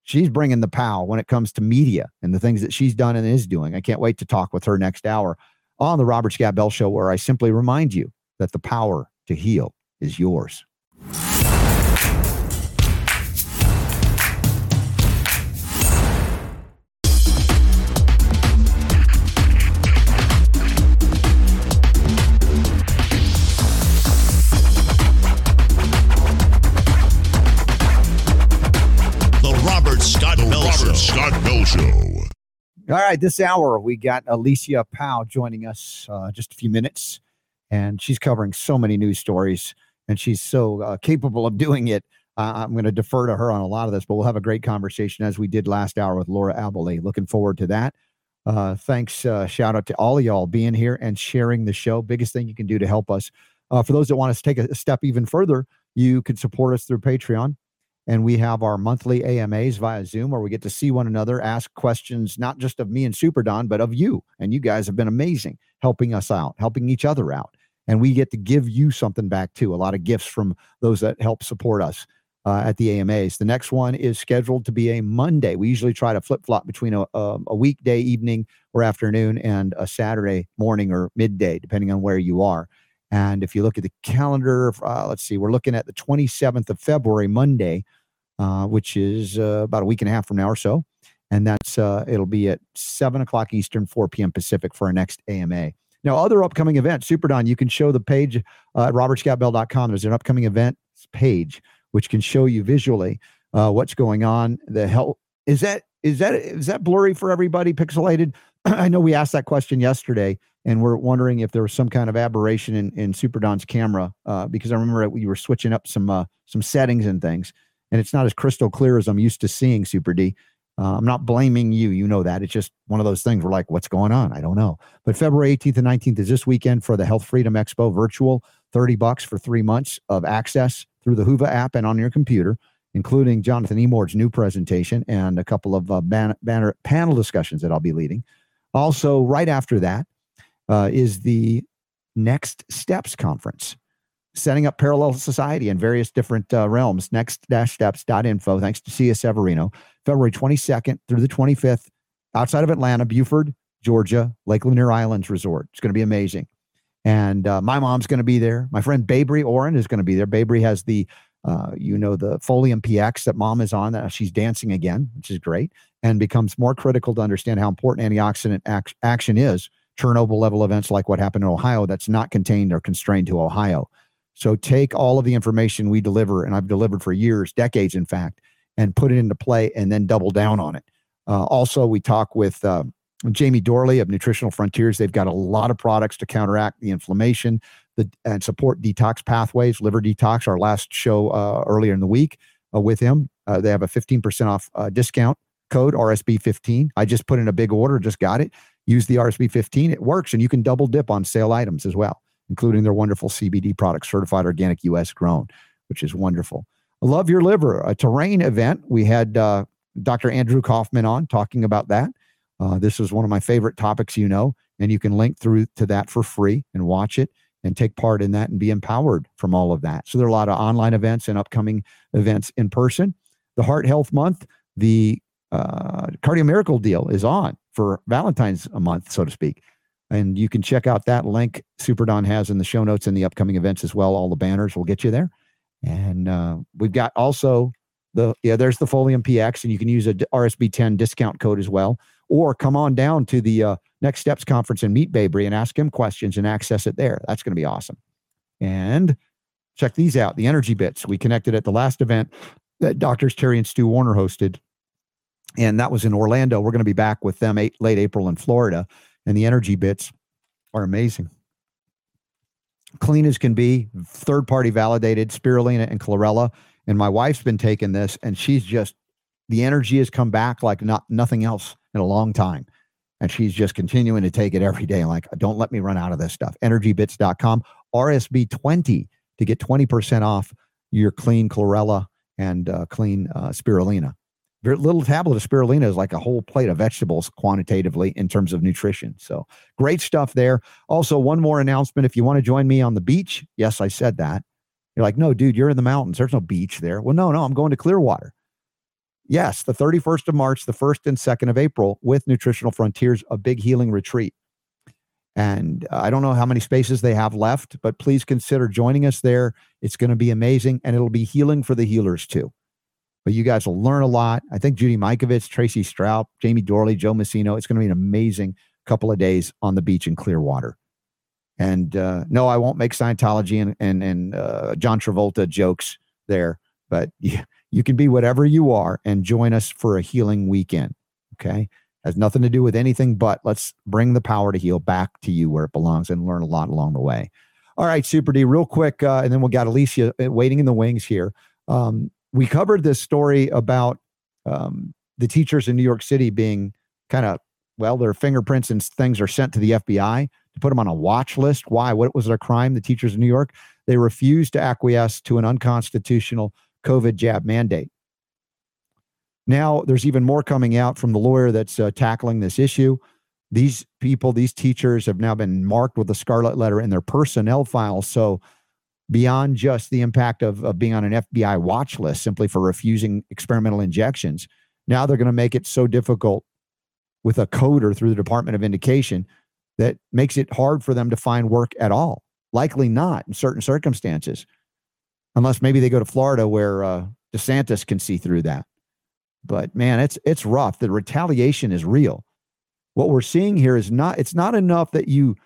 She's bringing the POW when it comes to media and the things that she's done and is doing. I can't wait to talk with her next hour on the Robert Scott Bell Show, where I simply remind you that the power to heal is yours. All right, this hour we got Alicia Powe joining us uh, just a few minutes, and she's covering so many news stories, and she's so uh, capable of doing it. Uh, I'm going to defer to her on a lot of this, but we'll have a great conversation as we did last hour with Laura Aboli. Looking forward to that. Uh, thanks, uh, shout out to all of y'all being here and sharing the show. Biggest thing you can do to help us. Uh, for those that want us to take a step even further, you can support us through Patreon and we have our monthly AMAs via Zoom where we get to see one another, ask questions, not just of me and Super Don, but of you. And you guys have been amazing helping us out, helping each other out. And we get to give you something back too, a lot of gifts from those that help support us uh, at the AMAs. The next one is scheduled to be a Monday. We usually try to flip flop between a, a, a weekday evening or afternoon and a Saturday morning or midday, depending on where you are. And if you look at the calendar, uh, let's see, we're looking at the 27th of February, Monday, uh, which is uh, about a week and a half from now or so. And that's uh, it'll be at seven o'clock Eastern, 4 p.m. Pacific for our next AMA. Now, other upcoming events, Super Don, you can show the page uh, at robertscottbell.com. There's an upcoming events page which can show you visually uh, what's going on. The hell is that is that is that blurry for everybody? Pixelated? I know we asked that question yesterday, and we're wondering if there was some kind of aberration in, in Super Don's camera uh, because I remember we were switching up some uh, some settings and things, and it's not as crystal clear as I'm used to seeing Super D. Uh, I'm not blaming you. You know that. It's just one of those things. We're like, what's going on? I don't know. But February 18th and 19th is this weekend for the Health Freedom Expo virtual. 30 bucks for three months of access through the Whova app and on your computer, including Jonathan Emord's new presentation and a couple of uh, ban- banner panel discussions that I'll be leading. Also, right after that uh, is the Next Steps Conference setting up parallel society in various different uh, realms. Next steps.info. Thanks to Cia Severino. February 22nd through the 25th, outside of Atlanta, Buford, Georgia, Lake Lanier Islands Resort. It's going to be amazing. And uh, my mom's going to be there. My friend Babry Oren is going to be there. Babry has the, uh, you know, the Folium PX that mom is on. That she's dancing again, which is great, and becomes more critical to understand how important antioxidant ac- action is. Chernobyl level events like what happened in Ohio that's not contained or constrained to Ohio. So take all of the information we deliver, and I've delivered for years, decades, in fact, and put it into play and then double down on it. Uh, also, we talk with uh, Jamie Dorley of Nutritional Frontiers. They've got a lot of products to counteract the inflammation the, and support detox pathways, liver detox. Our last show uh, earlier in the week uh, with him, uh, they have a 15% off uh, discount code RSB15. I just put in a big order, just got it. Use the RSB15. It works, and you can double dip on sale items as well including their wonderful CBD products, certified organic US grown, which is wonderful. Love Your Liver, a terrain event. We had uh, Dr. Andrew Kaufman on talking about that. Uh, this is one of my favorite topics, you know, and you can link through to that for free and watch it and take part in that and be empowered from all of that. So there are a lot of online events and upcoming events in person. The Heart Health Month, the uh, Cardio Miracle deal is on for Valentine's month, so to speak. And you can check out that link Super Don has in the show notes and the upcoming events as well. All the banners will get you there. And uh, we've got also the, yeah, there's the Folium PX, and you can use a RSB 10 discount code as well. Or come on down to the uh, Next Steps conference and meet Babry and ask him questions and access it there. That's going to be awesome. And check these out the energy bits. We connected at the last event that doctors Terry and Stu Warner hosted. And that was in Orlando. We're going to be back with them eight, late April in Florida and the energy bits are amazing. Clean as can be, third party validated, spirulina and chlorella. And my wife's been taking this, and she's just the energy has come back like not nothing else in a long time. And she's just continuing to take it every day. Like, don't let me run out of this stuff. Energybits.com, RSB20 to get 20% off your clean chlorella and uh, clean uh, spirulina. Very little tablet of spirulina is like a whole plate of vegetables quantitatively in terms of nutrition. So great stuff there. Also, one more announcement. If you want to join me on the beach, yes, I said that. You're like, no, dude, you're in the mountains. There's no beach there. Well, no, no, I'm going to Clearwater. Yes, the 31st of March, the 1st and 2nd of April with Nutritional Frontiers, a big healing retreat. And uh, I don't know how many spaces they have left, but please consider joining us there. It's going to be amazing and it'll be healing for the healers too. But you guys will learn a lot. I think Judy Mikovits, Tracy Strout, Jamie Dorley, Joe Messino, it's going to be an amazing couple of days on the beach in Clearwater. And uh, no, I won't make Scientology and and, and uh, John Travolta jokes there, but you, you can be whatever you are and join us for a healing weekend. Okay, has nothing to do with anything but let's bring the power to heal back to you where it belongs and learn a lot along the way. All right, Super D, real quick, uh, and then we got Alicia uh, waiting in the wings here. Um, we covered this story about um, the teachers in New York City being kind of well, their fingerprints and things are sent to the FBI to put them on a watch list. Why? What was their crime? The teachers in New York they refused to acquiesce to an unconstitutional COVID jab mandate. Now, there's even more coming out from the lawyer that's uh, tackling this issue. These people, these teachers have now been marked with a scarlet letter in their personnel files. So beyond just the impact of, of being on an FBI watch list simply for refusing experimental injections. Now they're going to make it so difficult with a coder through the Department of Education that makes it hard for them to find work at all. Likely not in certain circumstances, unless maybe they go to Florida where uh, DeSantis can see through that. But man, it's it's rough. The retaliation is real. What we're seeing here is not. It's not enough that you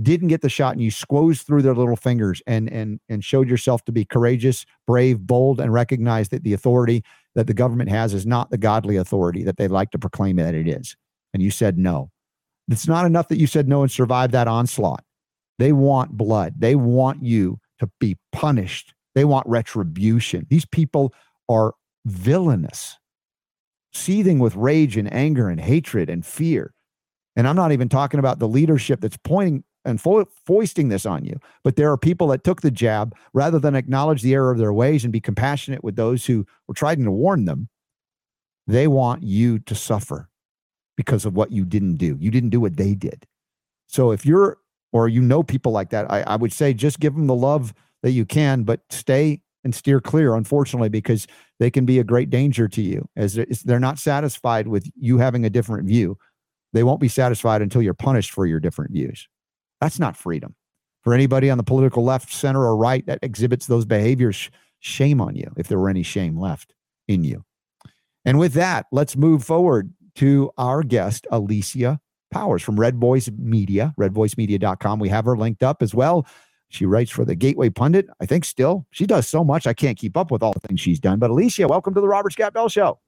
didn't get the shot and you squoze through their little fingers and and and showed yourself to be courageous, brave, bold, and recognized that the authority that the government has is not the godly authority that they like to proclaim that it is. And you said no. It's not enough that you said no and survived that onslaught. They want blood. They want you to be punished. They want retribution. These people are villainous, seething with rage and anger and hatred and fear. And I'm not even talking about the leadership that's pointing and fo- foisting this on you. But there are people that took the jab rather than acknowledge the error of their ways and be compassionate with those who were trying to warn them. They want you to suffer because of what you didn't do. You didn't do what they did. So if you're or you know people like that, I, I would say just give them the love that you can, but stay and steer clear, unfortunately, because they can be a great danger to you as they're not satisfied with you having a different view. They won't be satisfied until you're punished for your different views. That's not freedom. For anybody on the political left, center, or right that exhibits those behaviors, shame on you if there were any shame left in you. And with that, let's move forward to our guest, Alicia Powe from Red Voice Media, redvoicemedia.com. We have her linked up as well. She writes for the Gateway Pundit, I think still. She does so much, I can't keep up with all the things she's done. But Alicia, welcome to the Robert Scott Bell Show.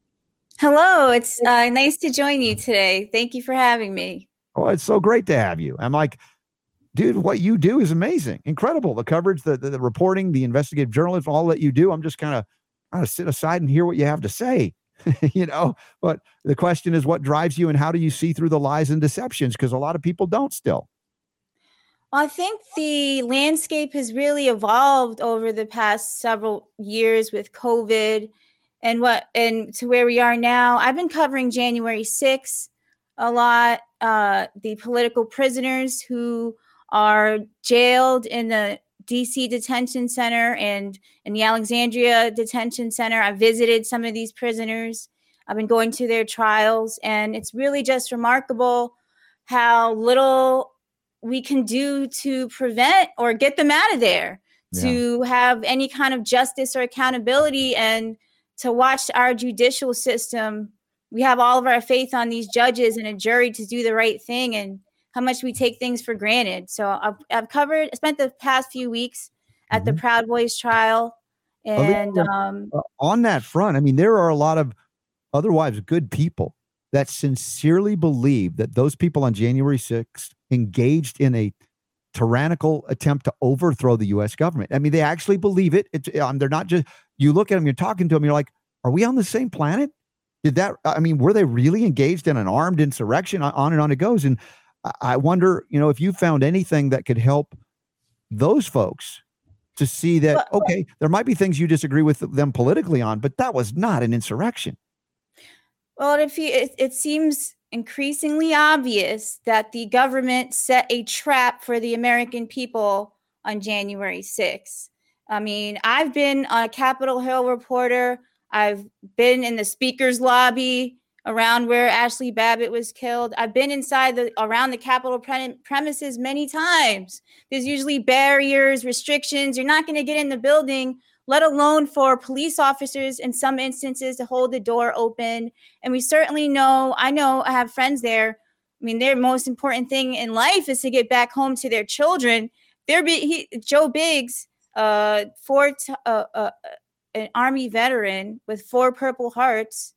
Hello, it's uh, nice to join you today. Thank you for having me. Oh, it's so great to have you. I'm like, dude, what you do is amazing, incredible. The coverage, the, the, the reporting, the investigative journalism, all that you do. I'm just kind of kind of sit aside and hear what you have to say, you know. But the question is, what drives you, and how do you see through the lies and deceptions? Because a lot of people don't still. I think the landscape has really evolved over the past several years with COVID and what and to where we are now. I've been covering January 6th a lot, uh, the political prisoners who are jailed in the DC detention center and in the Alexandria detention center. I visited some of these prisoners. I've been going to their trials, and it's really just remarkable how little we can do to prevent or get them out of there, yeah. to have any kind of justice or accountability, and to watch our judicial system. We have all of our faith on these judges and a jury to do the right thing. And how much we take things for granted. So I've, I've covered, spent the past few weeks at mm-hmm. the Proud Boys trial. And um, uh, on that front, I mean, there are a lot of otherwise good people that sincerely believe that those people on January 6th engaged in a tyrannical attempt to overthrow the U.S. government. I mean, they actually believe it. It's, um, they're not just, you look at them, you're talking to them, you're like, are we on the same planet? Did that, I mean, were they really engaged in an armed insurrection? On and on it goes. And I wonder, you know, if you found anything that could help those folks to see that, okay, there might be things you disagree with them politically on, but that was not an insurrection. Well, if you, it, it seems increasingly obvious that the government set a trap for the American people on January 6th. I mean, I've been a Capitol Hill reporter. I've been in the speaker's lobby around where Ashley Babbitt was killed. I've been inside the around the Capitol pre- premises many times. There's usually barriers, restrictions. You're not going to get in the building, let alone for police officers in some instances to hold the door open. And we certainly know, I know I have friends there. I mean, their most important thing in life is to get back home to their children. There be he, Joe Biggs uh, four t- uh, uh, an army veteran with four Purple Hearts,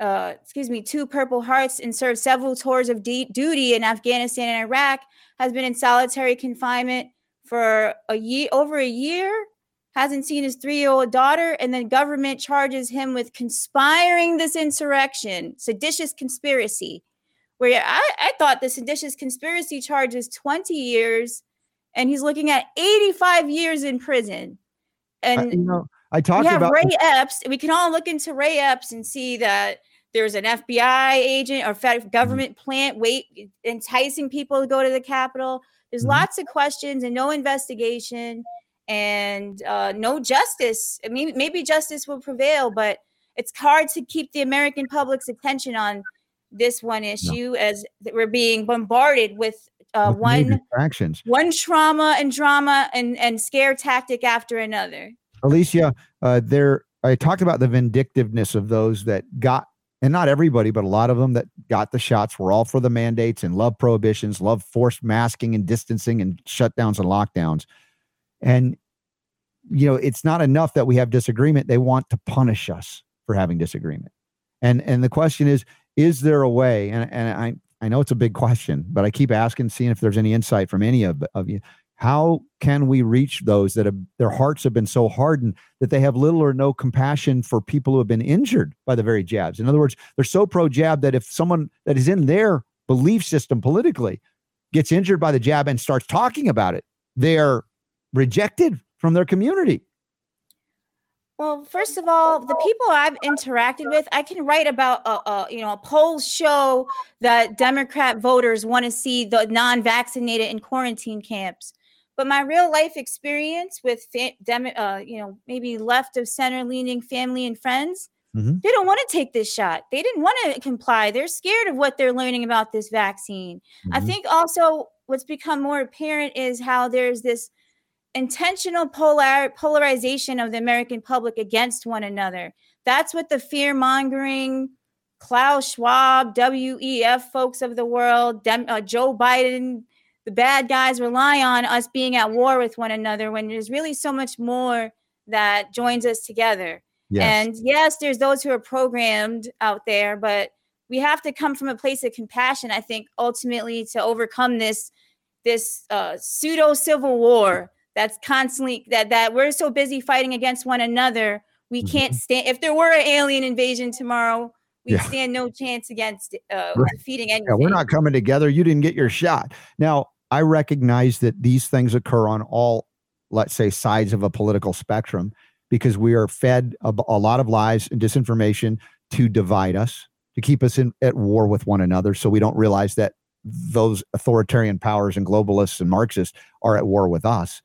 uh, excuse me, two Purple Hearts, and served several tours of de- duty in Afghanistan and Iraq, has been in solitary confinement for a year, over a year, hasn't seen his three-year-old daughter, and then government charges him with conspiring this insurrection, seditious conspiracy. Where I, I thought the seditious conspiracy charge is 20 years and he's looking at 85 years in prison. And I, you know, I talked we have about Ray Epps. We can all look into Ray Epps and see that there's an FBI agent or federal government plant wait enticing people to go to the Capitol. There's Mhm. lots of questions and no investigation and uh, no justice. I mean, maybe justice will prevail, but it's hard to keep the American public's attention on this one issue as we're being bombarded with uh, with one distractions. one trauma and drama and and scare tactic after another. Alicia, uh, there I talked about the vindictiveness of those that got, and not everybody, but a lot of them that got the shots were all for the mandates and love prohibitions, love forced masking and distancing and shutdowns and lockdowns. And you know, it's not enough that we have disagreement. They want to punish us for having disagreement. And and the question is, is there a way? And and I I know it's a big question, but I keep asking, seeing if there's any insight from any of, of you. How can we reach those that have their hearts have been so hardened that they have little or no compassion for people who have been injured by the very jabs? In other words, they're so pro jab that if someone that is in their belief system politically gets injured by the jab and starts talking about it, they're rejected from their community. Well, first of all, the people I've interacted with, I can write about, uh, uh, you know, polls show that Democrat voters want to see the non-vaccinated in quarantine camps. But my real life experience with, fa- dem- uh, you know, maybe left of center leaning family and friends, Mhm. they don't want to take this shot. They didn't want to comply. They're scared of what they're learning about this vaccine. I Mhm. think also what's become more apparent is how there's this intentional polar polarization of the American public against one another. That's what the fear mongering, Klaus Schwab, WEF folks of the world, Dem- uh, Joe Biden, the bad guys rely on us being at war with one another when there's really so much more that joins us together. Yes. And yes, there's those who are programmed out there, but we have to come from a place of compassion, I think, ultimately to overcome this this uh, pseudo civil war that's constantly that that we're so busy fighting against one another we Mhm. can't stand if there were an alien invasion tomorrow we Yeah. stand no chance against uh, Right. defeating anything Yeah, we're not coming together. You didn't get your shot. Now, I recognize that these things occur on all, let's say, sides of a political spectrum because we are fed a, a lot of lies and disinformation to divide us, to keep us in at war with one another. So we don't realize that those authoritarian powers and globalists and Marxists are at war with us.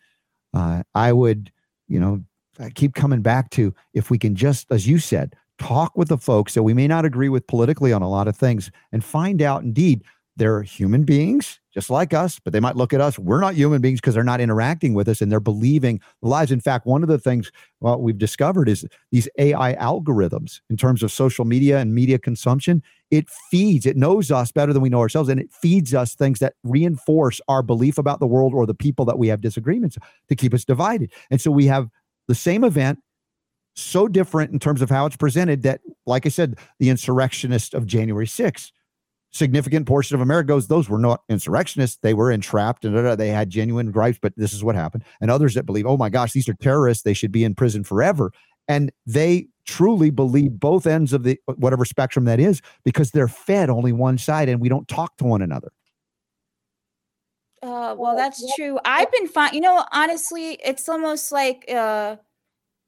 Uh, I would, you know, I keep coming back to if we can just, as you said, talk with the folks that we may not agree with politically on a lot of things and find out indeed they're human beings just like us, but they might look at us. We're not human beings because they're not interacting with us and they're believing the lies. In fact, one of the things well, we've discovered is these AI algorithms in terms of social media and media consumption. It feeds, it knows us better than we know ourselves, and it feeds us things that reinforce our belief about the world or the people that we have disagreements to keep us divided. And so we have the same event so different in terms of how it's presented that, like I said, the insurrectionist of January 6th, significant portion of America goes, those were not insurrectionists. They were entrapped and da, da, they had genuine gripes, but this is what happened. And others that believe, oh my gosh, these are terrorists. They should be in prison forever. And they truly believe both ends of the whatever spectrum that is because they're fed only one side and we don't talk to one another. Uh, well, that's true. I've been fine. You know, honestly, it's almost like, uh,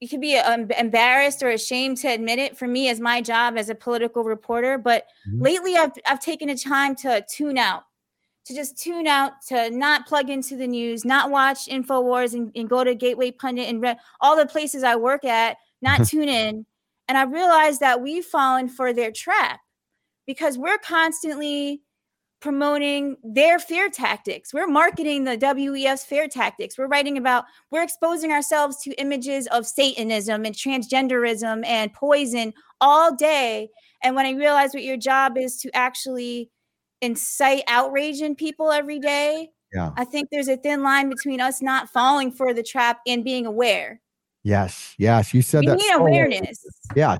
you could be um, embarrassed or ashamed to admit it for me as my job as a political reporter but mm-hmm. lately I've, I've taken a time to tune out to just tune out to not plug into the news not watch infowars and, and go to gateway pundit and read all the places i work at not tune in and i realized that we've fallen for their trap because we're constantly promoting their fear tactics. We're marketing the WEF's fear tactics. We're writing about, we're exposing ourselves to images of Satanism and transgenderism and poison all day. And when I realized what your job is to actually incite outrage in people every day, yeah. I think there's a thin line between us not falling for the trap and being aware. Yes, yes, you said we that. need so awareness. Yeah,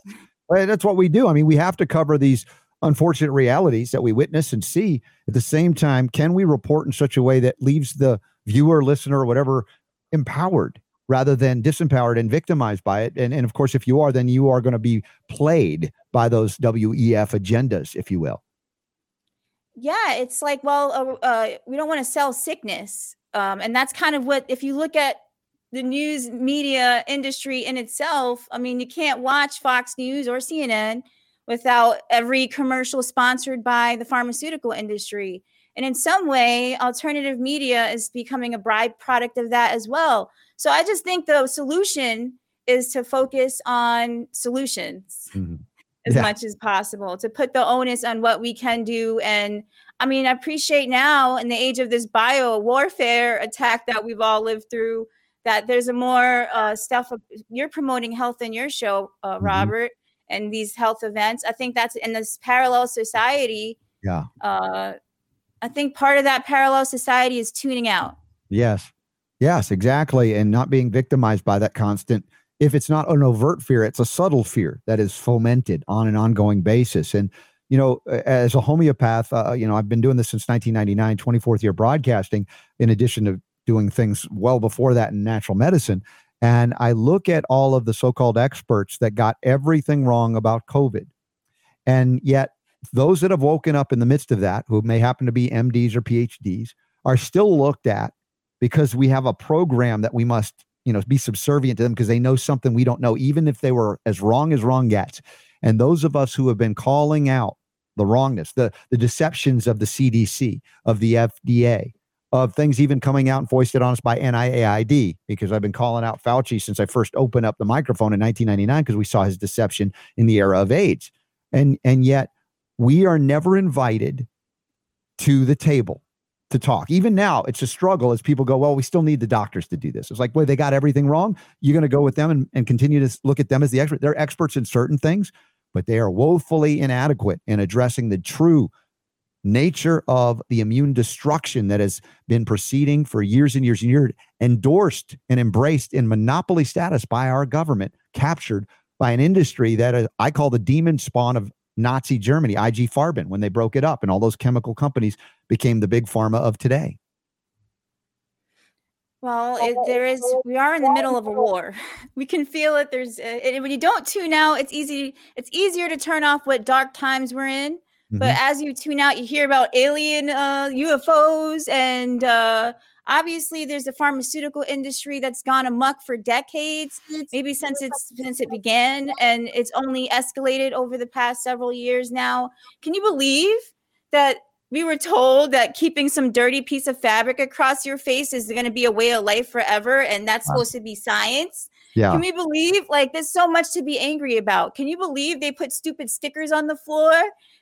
that's what we do. I mean, we have to cover these unfortunate realities that we witness and see. At the same time, can we report in such a way that leaves the viewer, listener, or whatever empowered rather than disempowered and victimized by it? And, and of course, if you are, then you are going to be played by those WEF agendas, if you will. Yeah, it's like, well, uh, uh, we don't want to sell sickness. Um, and that's kind of what, if you look at the news media industry in itself, I mean, you can't watch Fox News or CNN without every commercial sponsored by the pharmaceutical industry. And in some way, alternative media is becoming a byproduct of that as well. So I just think the solution is to focus on solutions mm-hmm. as yeah. much as possible, to put the onus on what we can do. And I mean, I appreciate now in the age of this bio warfare attack that we've all lived through that there's a more uh, stuff you're promoting health in your show, uh, mm-hmm. And these health events. I think that's in this parallel society. Yeah. Uh, I think part of that parallel society is tuning out. Yes. Yes, exactly. And not being victimized by that constant. If it's not an overt fear, it's a subtle fear that is fomented on an ongoing basis. And, you know, as a homeopath, uh, you know, I've been doing this since 1999, 24th year broadcasting, in addition to doing things well before that in natural medicine. And I look at all of the so called experts that got everything wrong about COVID. And yet, those that have woken up in the midst of that, who may happen to be MDs or PhDs, are still looked at because we have a program that we must, you know, be subservient to them because they know something we don't know, even if they were as wrong as wrong gets. And those of us who have been calling out the wrongness, the the deceptions of the CDC, of the FDA, of things even coming out and foisted on us by NIAID, because I've been calling out Fauci since I first opened up the microphone in 1999 because we saw his deception in the era of AIDS. And, and yet we are never invited to the table to talk. Even now, it's a struggle as people go, well, we still need the doctors to do this. It's like, well, they got everything wrong. You're going to go with them and, and continue to look at them as the expert. They're experts in certain things, but they are woefully inadequate in addressing the true nature of the immune destruction that has been proceeding for years and years and years, endorsed and embraced in monopoly status by our government, captured by an industry that uh, I call the demon spawn of Nazi Germany, IG Farben, when they broke it up and all those chemical companies became the big pharma of today. Well, it, there is. We are in the middle of a war. We can feel it. There's uh, when you don't tune out, it's easy. It's easier to turn off what dark times we're in but mm-hmm. as you tune out, you hear about alien uh, UFOs, and uh, obviously there's a pharmaceutical industry that's gone amuck for decades, maybe since it's since it began, and it's only escalated over the past several years now. Can you believe that we were told that keeping some dirty piece of fabric across your face is going to be a way of life forever, and that's wow. supposed to be science? Yeah. Can we believe like there's so much to be angry about? Can you believe they put stupid stickers on the floor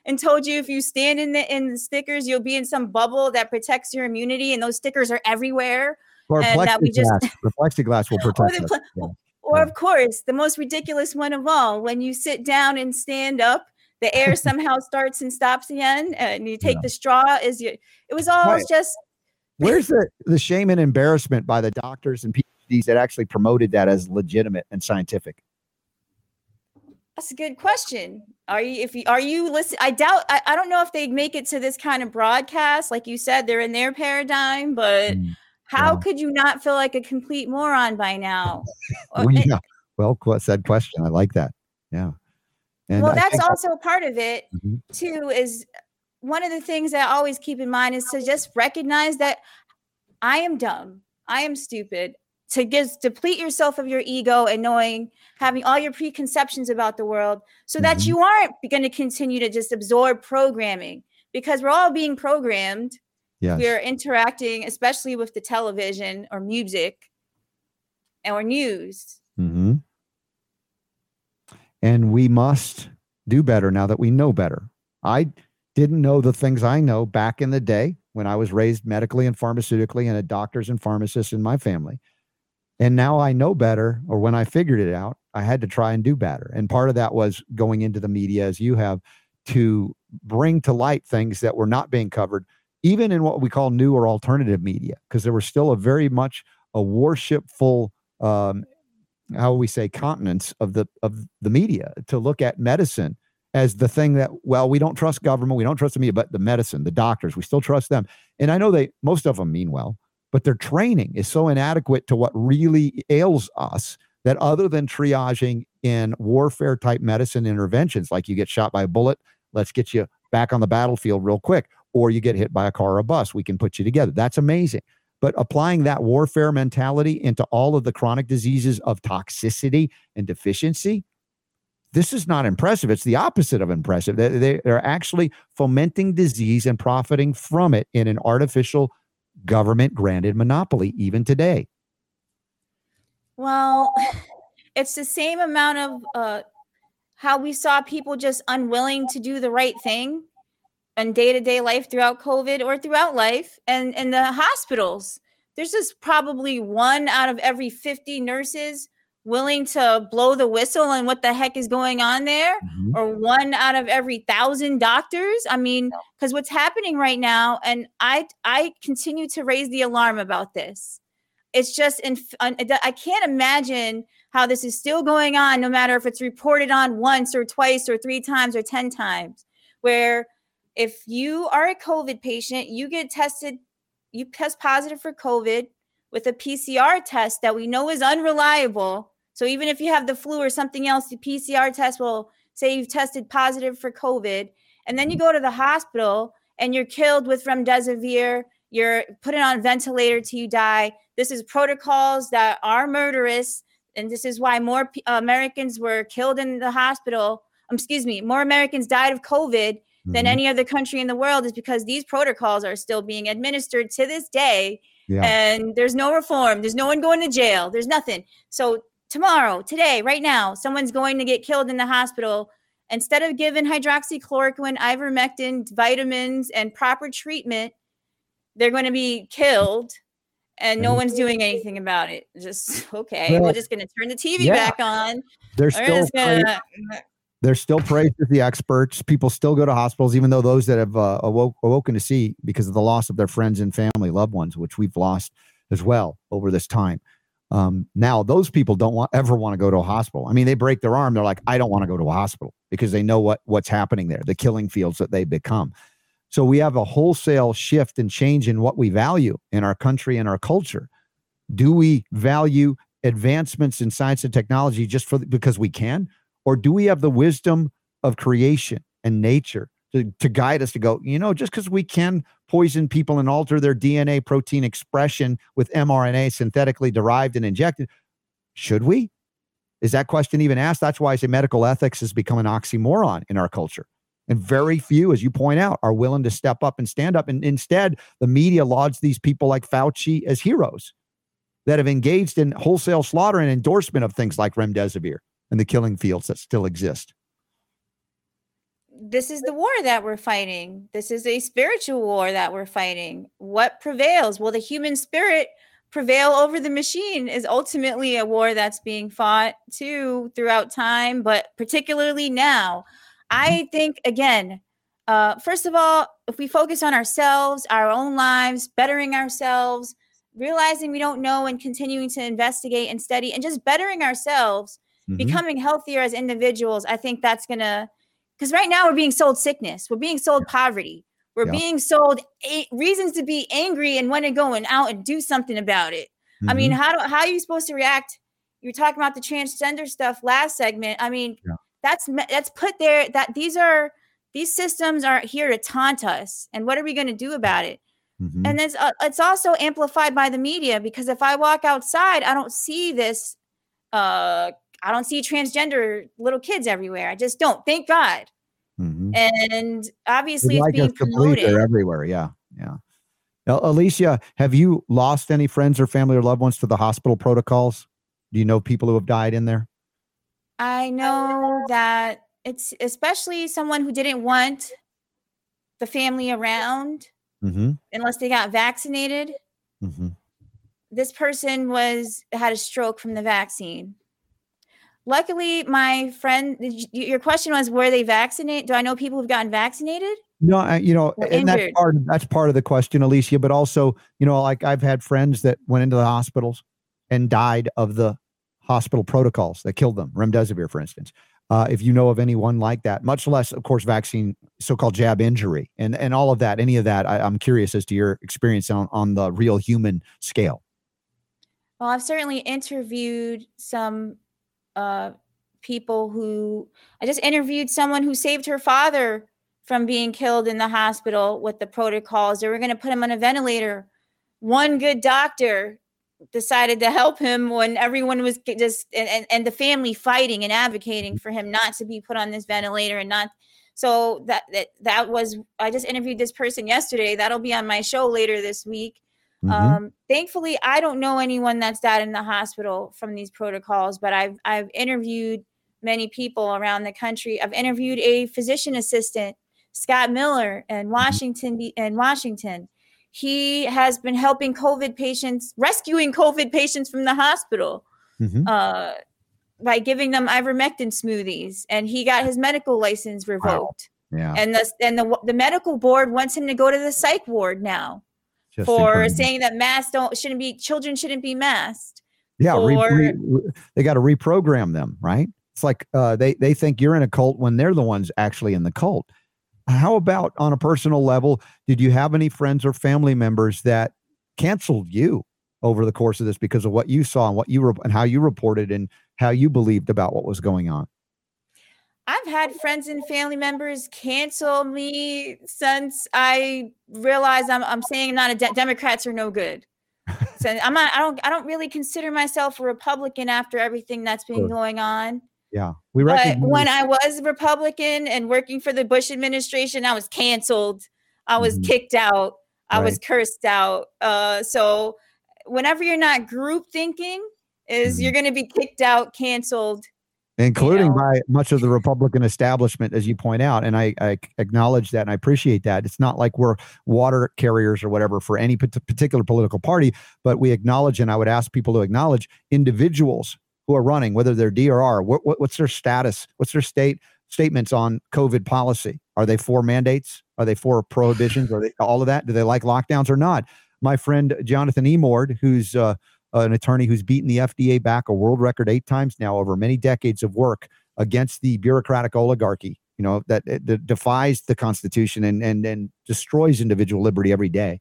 and told you if you stand in the in the stickers, you'll be in some bubble that protects your immunity, and those stickers are everywhere. Or and that we just the plexiglass will protect or, the, yeah. or yeah. of course, the most ridiculous one of all, when you sit down and stand up, the air somehow starts and stops again, and you take yeah. the straw. Is you? It was all right. just. Where's the the shame and embarrassment by the doctors and people? that actually promoted that as legitimate and scientific? That's a good question. Are you if you are you listen? I doubt. I, I don't know if they'd make it to this kind of broadcast. Like you said, they're in their paradigm, but mm, how yeah. could you not feel like a complete moron by now? well, yeah. Well said question. I like that. Yeah. And well, I that's also part of it mm-hmm. too. Is one of the things that I always keep in mind is to just recognize that I am dumb. I am stupid to just deplete yourself of your ego and knowing having all your preconceptions about the world so that Mhm. you aren't going to continue to just absorb programming because we're all being programmed Yes. we're interacting especially with the television or music or news mm-hmm. And we must do better now that we know better. I didn't know the things I know back in the day when I was raised medically and pharmaceutically and had doctors and pharmacists in my family. And now I know better, or when I figured it out, I had to try and do better. And part of that was going into the media as you have to bring to light things that were not being covered, even in what we call new or alternative media, because there was still a very much a worshipful um, how we say continence of the of the media to look at medicine as the thing that well we don't trust government we don't trust the media but the medicine the doctors we still trust them and i know they most of them mean well but their training is so inadequate to what really ails us that other than triaging in warfare type medicine interventions like you get shot by a bullet let's get you back on the battlefield real quick or you get hit by a car or a bus we can put you together that's amazing but applying that warfare mentality into all of the chronic diseases of toxicity and deficiency, this is not impressive. It's the opposite of impressive. They, they're actually fomenting disease and profiting from it in an artificial government granted monopoly, even today. Well, it's the same amount of uh, how we saw people just unwilling to do the right thing in day to day life throughout COVID or throughout life. And in the hospitals, there's just probably one out of every 50 nurses willing to blow the whistle on what the heck is going on there mm-hmm. or one out of every thousand doctors? I mean because what's happening right now and i i continue to raise the alarm about this. It's just in i can't imagine how this is still going on no matter if it's reported on once or twice or three times or 10 times where if you are a covid patient you get tested you test positive for covid with a pcr test that we know is unreliable so even if you have the flu or something else, the PCR test will say you've tested positive for COVID, and then you go to the hospital and you're killed with remdesivir. You're put on a ventilator till you die. This is protocols that are murderous, and this is why more P- Americans were killed in the hospital. Um, excuse me, more Americans died of COVID than Mhm. any other country in the world is because these protocols are still being administered to this day Yeah. and there's no reform there's no one going to jail there's nothing so tomorrow today right now someone's going to get killed in the hospital instead of giving hydroxychloroquine ivermectin vitamins and proper treatment they're going to be killed and no Mhm. one's doing anything about it just okay Well, we're just going to turn the tv yeah. back on They're still gonna they're still praised as the experts. People still go to hospitals, even though those that have uh, awoke, awoken to see because of the loss of their friends and family, loved ones, which we've lost as well over this time. Um, now, those people don't want ever want to go to a hospital. I mean, they break their arm, they're like, I don't want to go to a hospital because they know what what's happening there, the killing fields that they become. So we have a wholesale shift and change in what we value in our country and our culture. Do we value advancements in science and technology just for because we can, or do we have the wisdom of creation and nature to, to guide us to go? You know, just because we can poison people and alter their DNA protein expression with mRNA synthetically derived and injected, should we? Is that question even asked? That's why I say medical ethics has become an oxymoron in our culture. And very few, as you point out, are willing to step up and stand up. And instead, the media lauds these people like Fauci as heroes that have engaged in wholesale slaughter and endorsement of things like remdesivir and the killing fields that still exist. This is the war that we're fighting. This is a spiritual war that we're fighting. What prevails? Will the human spirit prevail over the machine? Is ultimately a war that's being fought too throughout time, but particularly now. I think, again, uh, first of all, if we focus on ourselves, our own lives, bettering ourselves, realizing we don't know and continuing to investigate and study and just bettering ourselves, Mhm. becoming healthier as individuals, I think that's going to because right now we're being sold sickness we're being sold poverty we're Yeah. being sold a- reasons to be angry and want to go and out and do something about it i mean Mhm. how do how are you supposed to react you're talking about the transgender stuff last segment i mean Yeah. that's that's put there that these are these systems are here to taunt us and what are we going to do about it Mm-hmm. And it's uh, it's also amplified by the media because if I walk outside, I don't see this. Uh, I don't see transgender little kids everywhere. I just don't. Thank God. Mm-hmm. And obviously, it's being promoted. They're everywhere. Yeah, yeah. Now, Alicia, have you lost any friends or family or loved ones to the hospital protocols? Do you know people who have died in there? I know that it's especially someone who didn't want the family around mm-hmm. unless they got vaccinated. Mm-hmm. This person was had a stroke from the vaccine. Luckily, my friend, your question was, were they vaccinated? Do I know people who've gotten vaccinated? No, you know, and that's part that's part of the question, Alicia. But also, you know, like I've had friends that went into the hospitals and died of the hospital protocols that killed them, remdesivir, for instance. Uh, if you know of anyone like that, much less, of course, vaccine, so-called jab injury, and and all of that, any of that, I, I'm curious as to your experience on on the real human scale. Well, I've certainly interviewed some uh, people who I just interviewed someone who saved her father from being killed in the hospital with the protocols. They were going to put him on a ventilator. One good doctor decided to help him when everyone was just and, and, and the family fighting and advocating for him not to be put on this ventilator and not so that that that was i just interviewed this person yesterday that'll be on my show later this week mm-hmm. um thankfully i don't know anyone that's died in the hospital from these protocols but i've i've interviewed many people around the country i've interviewed a physician assistant scott miller in mm-hmm. washington in washington he has been helping COVID patients, rescuing COVID patients from the hospital mm-hmm. uh, by giving them ivermectin smoothies. And he got his medical license revoked. Wow. Yeah. And the, and the, the medical board wants him to go to the psych ward now Just for saying that masks don't shouldn't be children shouldn't be masked. Yeah, re, re, they got to reprogram them, right? It's like uh, they they think you're in a cult when they're the ones actually in the cult. How about on a personal level? Did you have any friends or family members that canceled you over the course of this because of what you saw and what you re- and how you reported and how you believed about what was going on? I've had friends and family members cancel me since I realized I'm, I'm saying not a de- Democrats are no good. so I'm not, I don't I don't really consider myself a Republican after everything that's been sure. going on. Yeah, we recognize- but when I was Republican and working for the Bush administration, I was canceled. I was mm-hmm. kicked out. I right. was cursed out. Uh, so whenever you're not group thinking, is mm-hmm. you're going to be kicked out, canceled, including you know? by much of the Republican establishment, as you point out. And I, I, acknowledge that and I appreciate that. It's not like we're water carriers or whatever for any particular political party, but we acknowledge, and I would ask people to acknowledge individuals who are running, whether they're D or R, what, what, what's their status? What's their state statements on COVID policy? Are they for mandates? Are they for prohibitions? Are they all of that? Do they like lockdowns or not? My friend Jonathan Emord, who's uh, an attorney who's beaten the FDA back a world record eight times now over many decades of work against the bureaucratic oligarchy, you know, that, eh, that defies the Constitution and, and, and destroys individual liberty every day.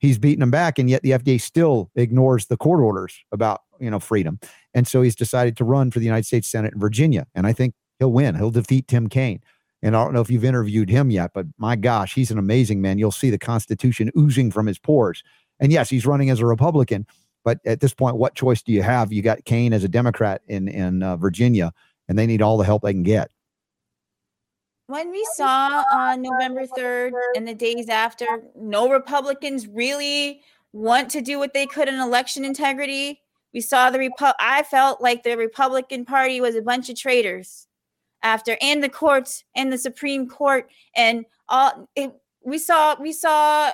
He's beaten them back, and yet the FDA still ignores the court orders about you know freedom. And so he's decided to run for the United States Senate in Virginia. And I think he'll win. He'll defeat Tim Kaine. And I don't know if you've interviewed him yet, but my gosh, he's an amazing man. You'll see the Constitution oozing from his pores. And yes, he's running as a Republican. But at this point, what choice do you have? You got Kaine as a Democrat in in uh, Virginia, and they need all the help they can get. When we saw on November 3rd and the days after, no Republicans really want to do what they could in election integrity. We saw the Repu- I felt like the Republican Party was a bunch of traitors after, and the courts and the Supreme Court and all. It, we saw we saw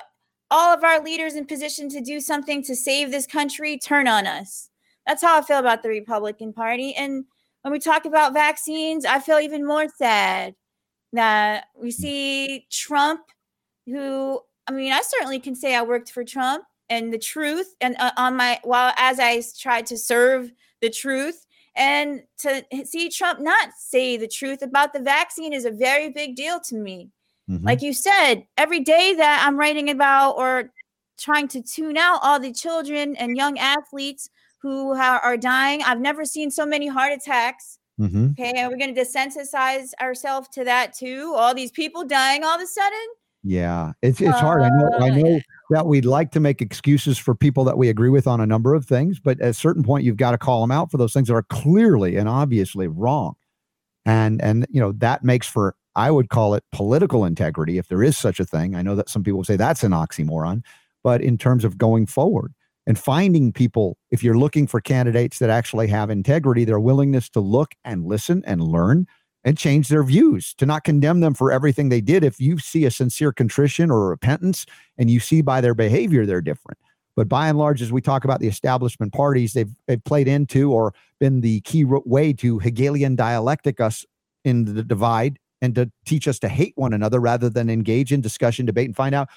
all of our leaders in position to do something to save this country turn on us. That's how I feel about the Republican Party. And when we talk about vaccines, I feel even more sad that we see Trump, who I mean, I certainly can say I worked for Trump and the truth and uh, on my while as I tried to serve the truth and to see Trump not say the truth about the vaccine is a very big deal to me. Mm-hmm. Like you said, every day that I'm writing about or trying to tune out all the children and young athletes who are, are dying, I've never seen so many heart attacks. Mm-hmm. Okay, and we're going to desensitize ourselves to that too. All these people dying all of a sudden Yeah, it's it's hard. I know. I know that we'd like to make excuses for people that we agree with on a number of things, but at a certain point, you've got to call them out for those things that are clearly and obviously wrong. And and you know that makes for I would call it political integrity if there is such a thing. I know that some people say that's an oxymoron, but in terms of going forward and finding people, if you're looking for candidates that actually have integrity, their willingness to look and listen and learn and change their views, to not condemn them for everything they did. If you see a sincere contrition or repentance and you see by their behavior they're different. But by and large, as we talk about the establishment parties, they've, they've played into or been the key way to Hegelian dialectic us in the divide and to teach us to hate one another rather than engage in discussion, debate, and find out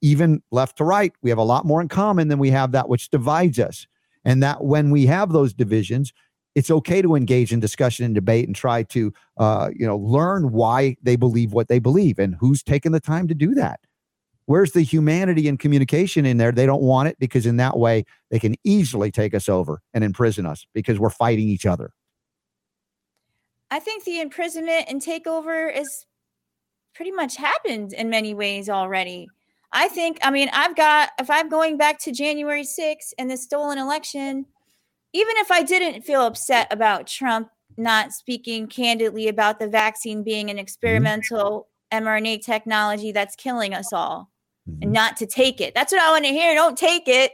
even left to right, we have a lot more in common than we have that which divides us. And that when we have those divisions, it's okay to engage in discussion and debate and try to, uh, you know, learn why they believe what they believe and who's taken the time to do that. Where's the humanity and communication in there? They don't want it because in that way they can easily take us over and imprison us because we're fighting each other. I think the imprisonment and takeover is pretty much happened in many ways already. I think, I mean, I've got, if I'm going back to January 6th and the stolen election, even if I didn't feel upset about Trump not speaking candidly about the vaccine being an mm-hmm. experimental mm-hmm. mRNA technology that's killing us all mm-hmm. and not to take it. That's what I want to hear. Don't take it.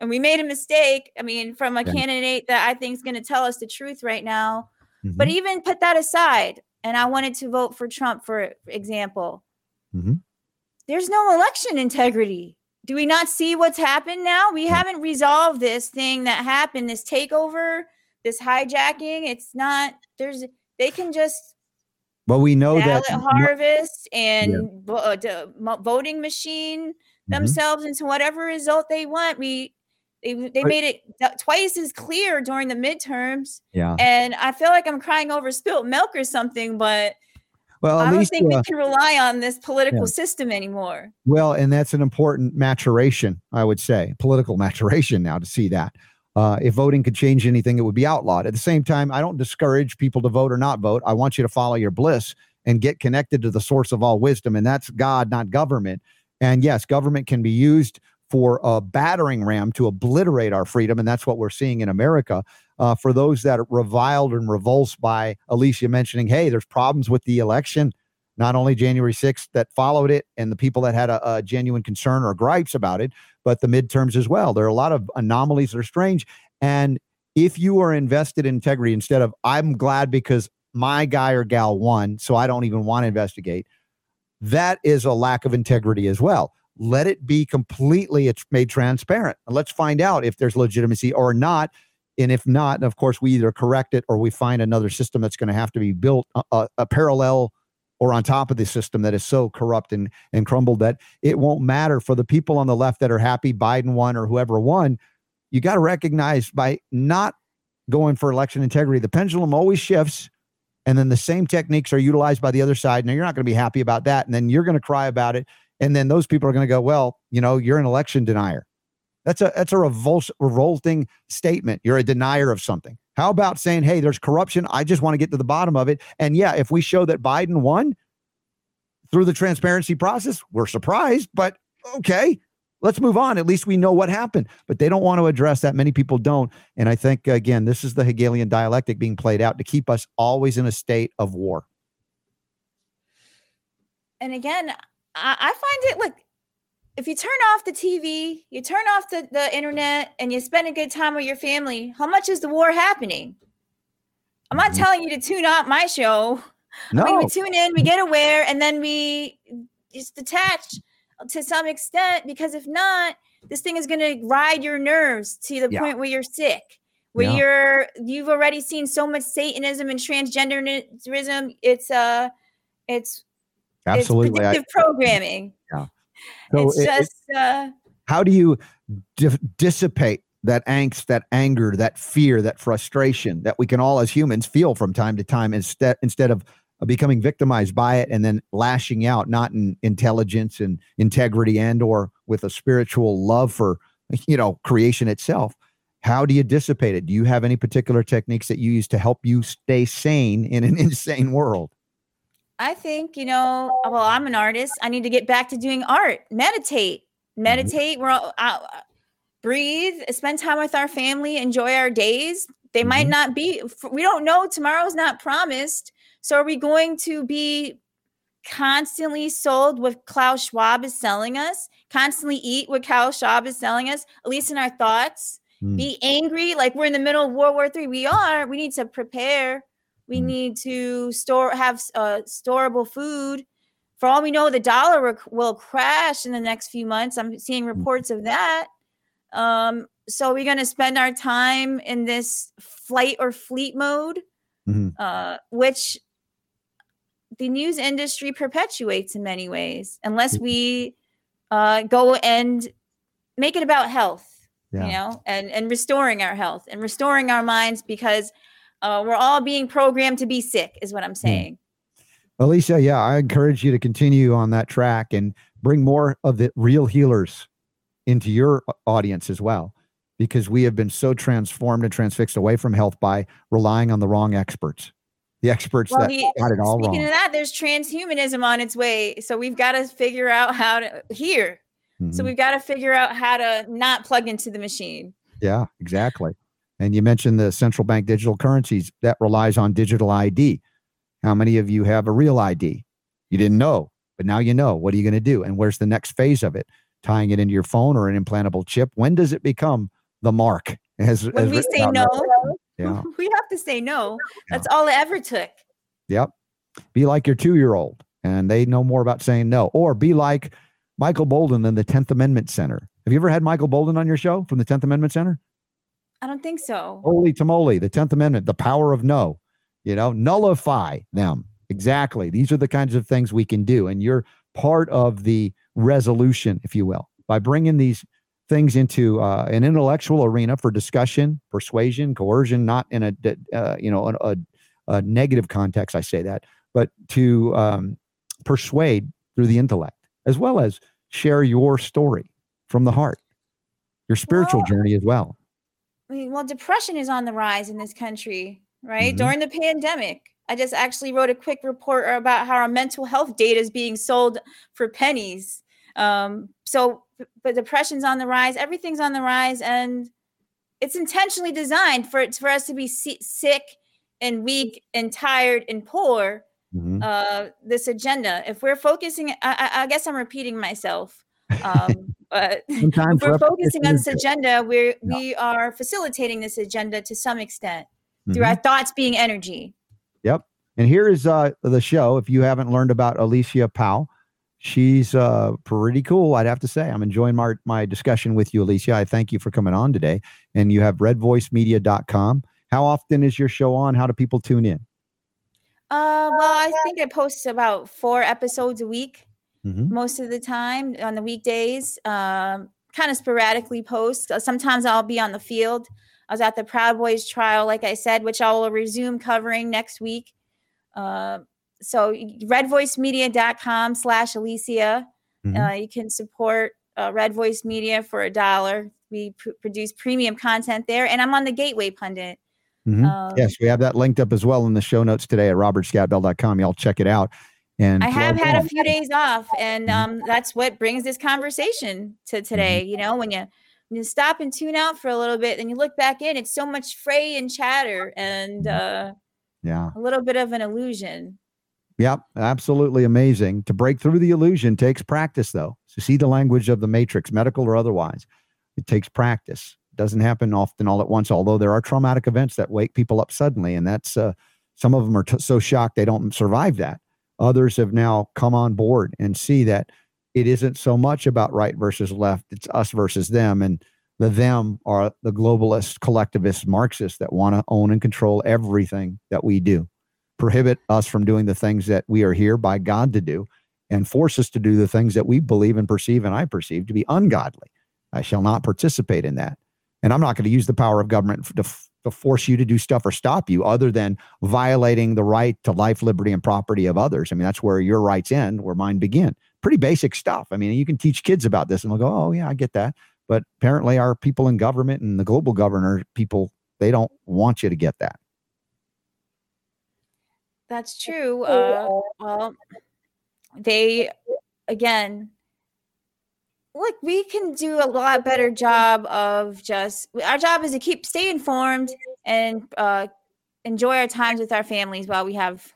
And we made a mistake. I mean, from a candidate that I think is going to tell us the truth right now. Mm-hmm. But even put that aside, and I wanted to vote for Trump, for example. Mm-hmm. There's no election integrity do we not see what's happened now? We haven't resolved this thing that happened, this takeover, this hijacking. It's not there's they can just well we know that harvest and yeah. uh, voting machine mm-hmm. themselves into whatever result they want. We they, they made it twice as clear during the midterms. Yeah. And I feel like I'm crying over spilt milk or something, but well, I don't least, think uh, we can rely on this political yeah. system anymore. Well, and that's an important maturation, I would say, political maturation now to see that. Uh, if voting could change anything, it would be outlawed. At the same time, I don't discourage people to vote or not vote. I want you to follow your bliss and get connected to the source of all wisdom, and that's God, not government. And yes, government can be used for a battering ram to obliterate our freedom, and that's what we're seeing in America uh, for those that are reviled and revulsed by Alicia mentioning, hey, there's problems with the election, not only January 6th that followed it and the people that had a, a genuine concern or gripes about it, but the midterms as well. There are a lot of anomalies that are strange. And if you are invested in integrity instead of, I'm glad because my guy or gal won, so I don't even want to investigate, that is a lack of integrity as well let it be completely made transparent let's find out if there's legitimacy or not and if not, and of course, we either correct it or we find another system that's going to have to be built a, uh, uh, a, parallel or on top of the system that is so corrupt and, and crumbled that it won't matter for the people on the left that are happy Biden won or whoever won. You got to recognize by not going for election integrity, the pendulum always shifts. And then the same techniques are utilized by the other side. Now, you're not going to be happy about that. And then you're going to cry about it. And then those people are going to go, well, you know, you're an election denier. That's a that's a revol- revolting statement. You're a denier of something. How about saying, "Hey, there's corruption. I just want to get to the bottom of it." And yeah, if we show that Biden won through the transparency process, we're surprised, but okay, let's move on. At least we know what happened. But they don't want to address that. Many people don't. And I think again, this is the Hegelian dialectic being played out to keep us always in a state of war. And again, I, I find it like if you turn off the TV, you turn off the, the internet, and you spend a good time with your family, how much is the war happening? I'm not mm-hmm. telling you to tune out my show. No. I mean, we tune in, we get aware, and then we just detach to some extent because if not, this thing is going to ride your nerves to the yeah. point where you're sick, where yeah. you're you've already seen so much Satanism and transgenderism. It's uh, it's absolutely it's predictive I, programming. Yeah. So it's it, just uh, how do you di- dissipate that angst, that anger, that fear, that frustration that we can all as humans feel from time to time instead instead of becoming victimized by it and then lashing out not in intelligence and integrity and or with a spiritual love for you know creation itself how do you dissipate it do you have any particular techniques that you use to help you stay sane in an insane world I think, you know, well, I'm an artist. I need to get back to doing art, meditate, Mm-hmm. meditate. We're all, uh, breathe, spend time with our family, enjoy our days. They might Mhm. not be, we don't know. Tomorrow's not promised. So are we going to be constantly sold what Klaus Schwab is selling us? Constantly eat what Klaus Schwab is selling us, at least in our thoughts? Mm. Be angry like we're in the middle of World War Three. We are. We need to prepare. We Mm. need to store have uh, storable food. For all we know, the dollar will- will crash in the next few months. I'm seeing reports of that. Um, so we're going to spend our time in this flight or fleet mode, Mhm. uh, which the news industry perpetuates in many ways, unless we uh, go and make it about health, Yeah. you know, and and restoring our health and restoring our minds because uh, we're all being programmed to be sick, is what I'm saying. Alicia, yeah, I encourage you to continue on that track and bring more of the real healers into your audience as well, because we have been so transformed and transfixed away from health by relying on the wrong experts, the experts Well, that he- got it all Speaking wrong. of that, there's transhumanism on its way, so we've got to figure out how to here. So Mhm. we've got to figure out how to not plug into the machine. Yeah, exactly. And you mentioned the central bank digital currencies that relies on digital ID. How many of you have a real ID? You didn't know, but now you know. What are you going to do? And where's the next phase of it? Tying it into your phone or an implantable chip? When does it become the mark? As, When as we say no, Yeah. we have to say no. That's all it ever took. Yep. Be like your two year old, and they know more about saying no. Or be like Michael Boldin in the 10th Amendment Center. Have you ever had Michael Boldin on your show from the 10th Amendment Center? I don't think so. Holy tamale, the 10th Amendment, the power of no, you know, nullify them. Exactly. These are the kinds of things we can do. And you're part of the resolution, if you will, by bringing these things into uh, an intellectual arena for discussion, persuasion, coercion, not in a, uh, you know, a, a, a negative context. I say that, but to um, persuade through the intellect, as well as share your story from the heart, your spiritual Well, journey as well. Well, depression is on the rise in this country, right? Mhm. During the pandemic, I just actually wrote a quick report about how our mental health data is being sold for pennies. Um, so, but depression's on the rise, everything's on the rise, and it's intentionally designed for for us to be sick and weak and tired and poor. Mhm. Uh, this agenda. If we're focusing, I, I guess I'm repeating myself. Um, but we're focusing on this agenda, we're we are facilitating this agenda to some extent through Mhm. our thoughts being energy. Yep. And here is uh, the show. If you haven't learned about Alicia Powe, she's uh, pretty cool. I'd have to say. I'm enjoying my my discussion with you, Alicia. I thank you for coming on today. And you have redvoicemedia.com. How often is your show on? How do people tune in? Uh, well, I think I post about four episodes a week Mhm. most of the time on the weekdays. Um, kind of sporadically post. Uh, Sometimes I'll be on the field. I was at the Proud Boys trial, like I said, which I will resume covering next week. Uh, so redvoicemedia.com slash Alicia. Mhm. Uh, you can support uh, Red Voice Media for a dollar. We pr- produce premium content there, and I'm on the Gateway Pundit. Mhm. Um, yes, we have that linked up as well in the show notes today at robertscottbell.com. Y'all check it out. And I have had on. a few days off, and Mhm. um, that's what brings this conversation to today. You know, when you when you stop and tune out for a little bit, and you look back in, it's so much fray and chatter, and uh, yeah. a little bit of an illusion. Yep, absolutely amazing. To break through the illusion takes practice, though. To see the language of the matrix, medical or otherwise, it takes practice. It doesn't happen often all at once. Although there are traumatic events that wake people up suddenly, and that's uh, some of them are t- so shocked they don't survive that. Others have now come on board and see that it isn't so much about right versus left; it's us versus them, and the them are the globalist, collectivist, Marxists that want to own and control everything that we do prohibit us from doing the things that we are here by God to do and force us to do the things that we believe and perceive and I perceive to be ungodly. I shall not participate in that. And I'm not going to use the power of government to, to force you to do stuff or stop you other than violating the right to life, liberty, and property of others. I mean, that's where your rights end, where mine begin. Pretty basic stuff. I mean, you can teach kids about this and they'll go, oh, yeah, I get that. But apparently, our people in government and the global governor people, they don't want you to get that. that's true. Uh, well, they again look we can do a lot better job of just our job is to keep stay informed and uh enjoy our times with our families while we have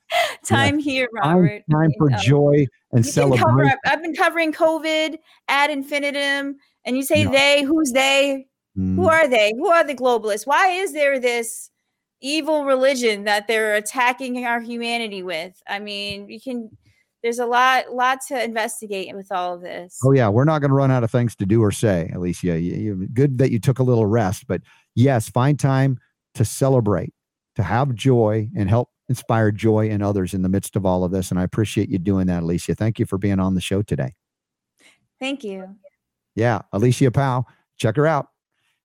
time yeah. here robert. time, time for um, joy and celebration. i've been covering covid ad infinitum and you say no. they who's they? Mm. who are they? Who are the globalists? Why is there this evil religion that they're attacking our humanity with? I mean you can there's a lot lot to investigate with all of this. Oh yeah, we're not going to run out of things to do or say, Alicia. You, you, good that you took a little rest, but yes, find time to celebrate, to have joy, and help inspire joy in others in the midst of all of this. And I appreciate you doing that, Alicia. Thank you for being on the show today. Thank you. Yeah, Alicia Powe, check her out.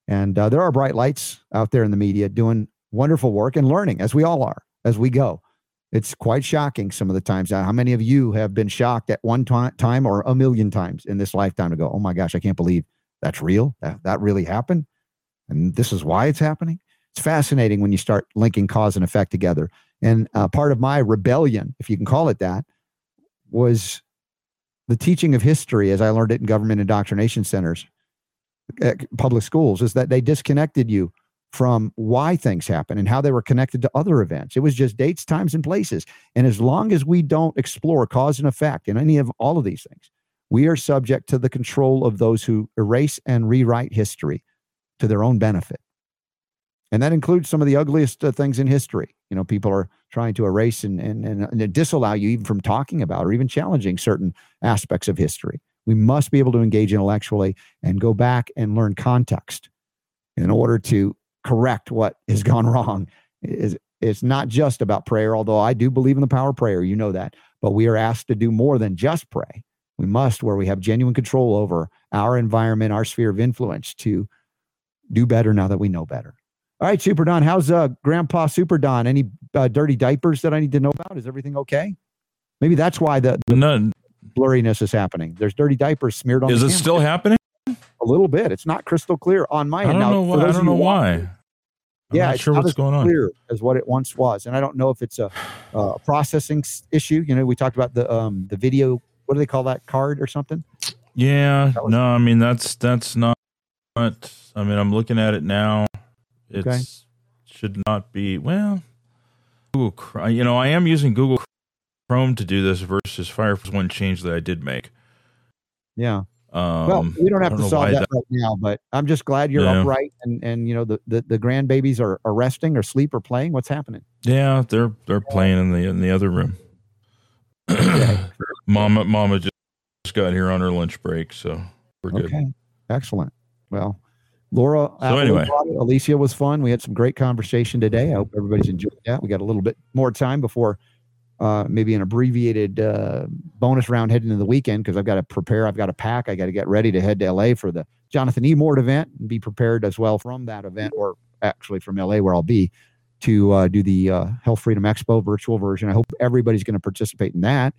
And uh, there are bright lights out there in the media doing wonderful work and learning, as we all are, as we go. It's quite shocking some of the times. How many of you have been shocked at one time or a million times in this lifetime to go, oh my gosh, I can't believe that's real? That, that really happened? And this is why it's happening? It's fascinating when you start linking cause and effect together. And uh, part of my rebellion, if you can call it that, was the teaching of history as I learned it in government indoctrination centers, public schools, is that they disconnected you from why things happen and how they were connected to other events. It was just dates, times, and places. And as long as we don't explore cause and effect in any of all of these things, we are subject to the control of those who erase and rewrite history to their own benefit. And that includes some of the ugliest uh, things in history. You know, people are trying to erase and, and, and, and disallow you even from talking about or even challenging certain aspects of history. We must be able to engage intellectually and go back and learn context in order to correct what has gone wrong. Is it's not just about prayer, although I do believe in the power of prayer. You know that. But we are asked to do more than just pray. We must, where we have genuine control over our environment, our sphere of influence, to do better now that we know better. All right, Super Don, how's uh, Grandpa Super Don? Any uh, dirty diapers that I need to know about? Is everything okay? Maybe that's why the, the None. blurriness is happening. There's dirty diapers smeared on. Is it camera. still happening? A little bit. It's not crystal clear on my end. I don't now, know why. I don't know why. I'm yeah, it's sure what's going on. Clear as what it once was, and I don't know if it's a, a processing issue. You know, we talked about the um the video. What do they call that card or something? Yeah, was, no, I mean that's that's not. What I mean, I'm looking at it now. It okay. should not be well. Google, you know, I am using Google Chrome to do this versus Firefox. One change that I did make. Yeah. Um, well, we don't have don't to solve that, that, right now, but I'm just glad you're yeah. upright and and you know the the, the grandbabies are, are resting or sleep or playing. What's happening? Yeah, they're they're playing in the in the other room. mama mama just got here on her lunch break, so we're good. Okay, excellent. Well, Laura, so anyway, Alicia was fun. We had some great conversation today. I hope everybody's enjoyed that. We got a little bit more time before uh, maybe an abbreviated uh, bonus round heading into the weekend because I've got to prepare. I've got to pack. I got to get ready to head to LA for the Jonathan E. Mort event and be prepared as well from that event, or actually from LA where I'll be to uh, do the uh, Health Freedom Expo virtual version. I hope everybody's going to participate in that.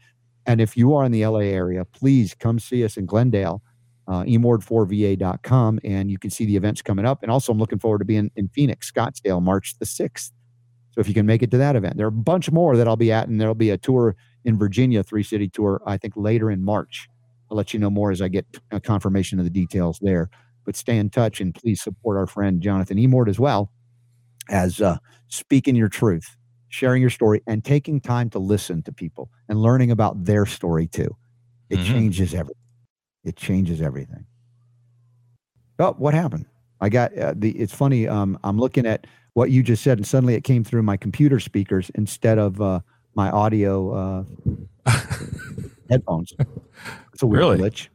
And if you are in the LA area, please come see us in Glendale, uh, emord4va.com, and you can see the events coming up. And also, I'm looking forward to being in Phoenix, Scottsdale, March the 6th. So if you can make it to that event, there are a bunch more that I'll be at, and there'll be a tour in Virginia, three city tour, I think later in March. I'll let you know more as I get a confirmation of the details there. But stay in touch and please support our friend Jonathan Emord as well as uh, speaking your truth, sharing your story, and taking time to listen to people and learning about their story too. It mm-hmm. changes everything. It changes everything. Oh, what happened? I got uh, the. It's funny. Um, I'm looking at what you just said, and suddenly it came through my computer speakers instead of uh, my audio uh, headphones. It's a weird really? glitch.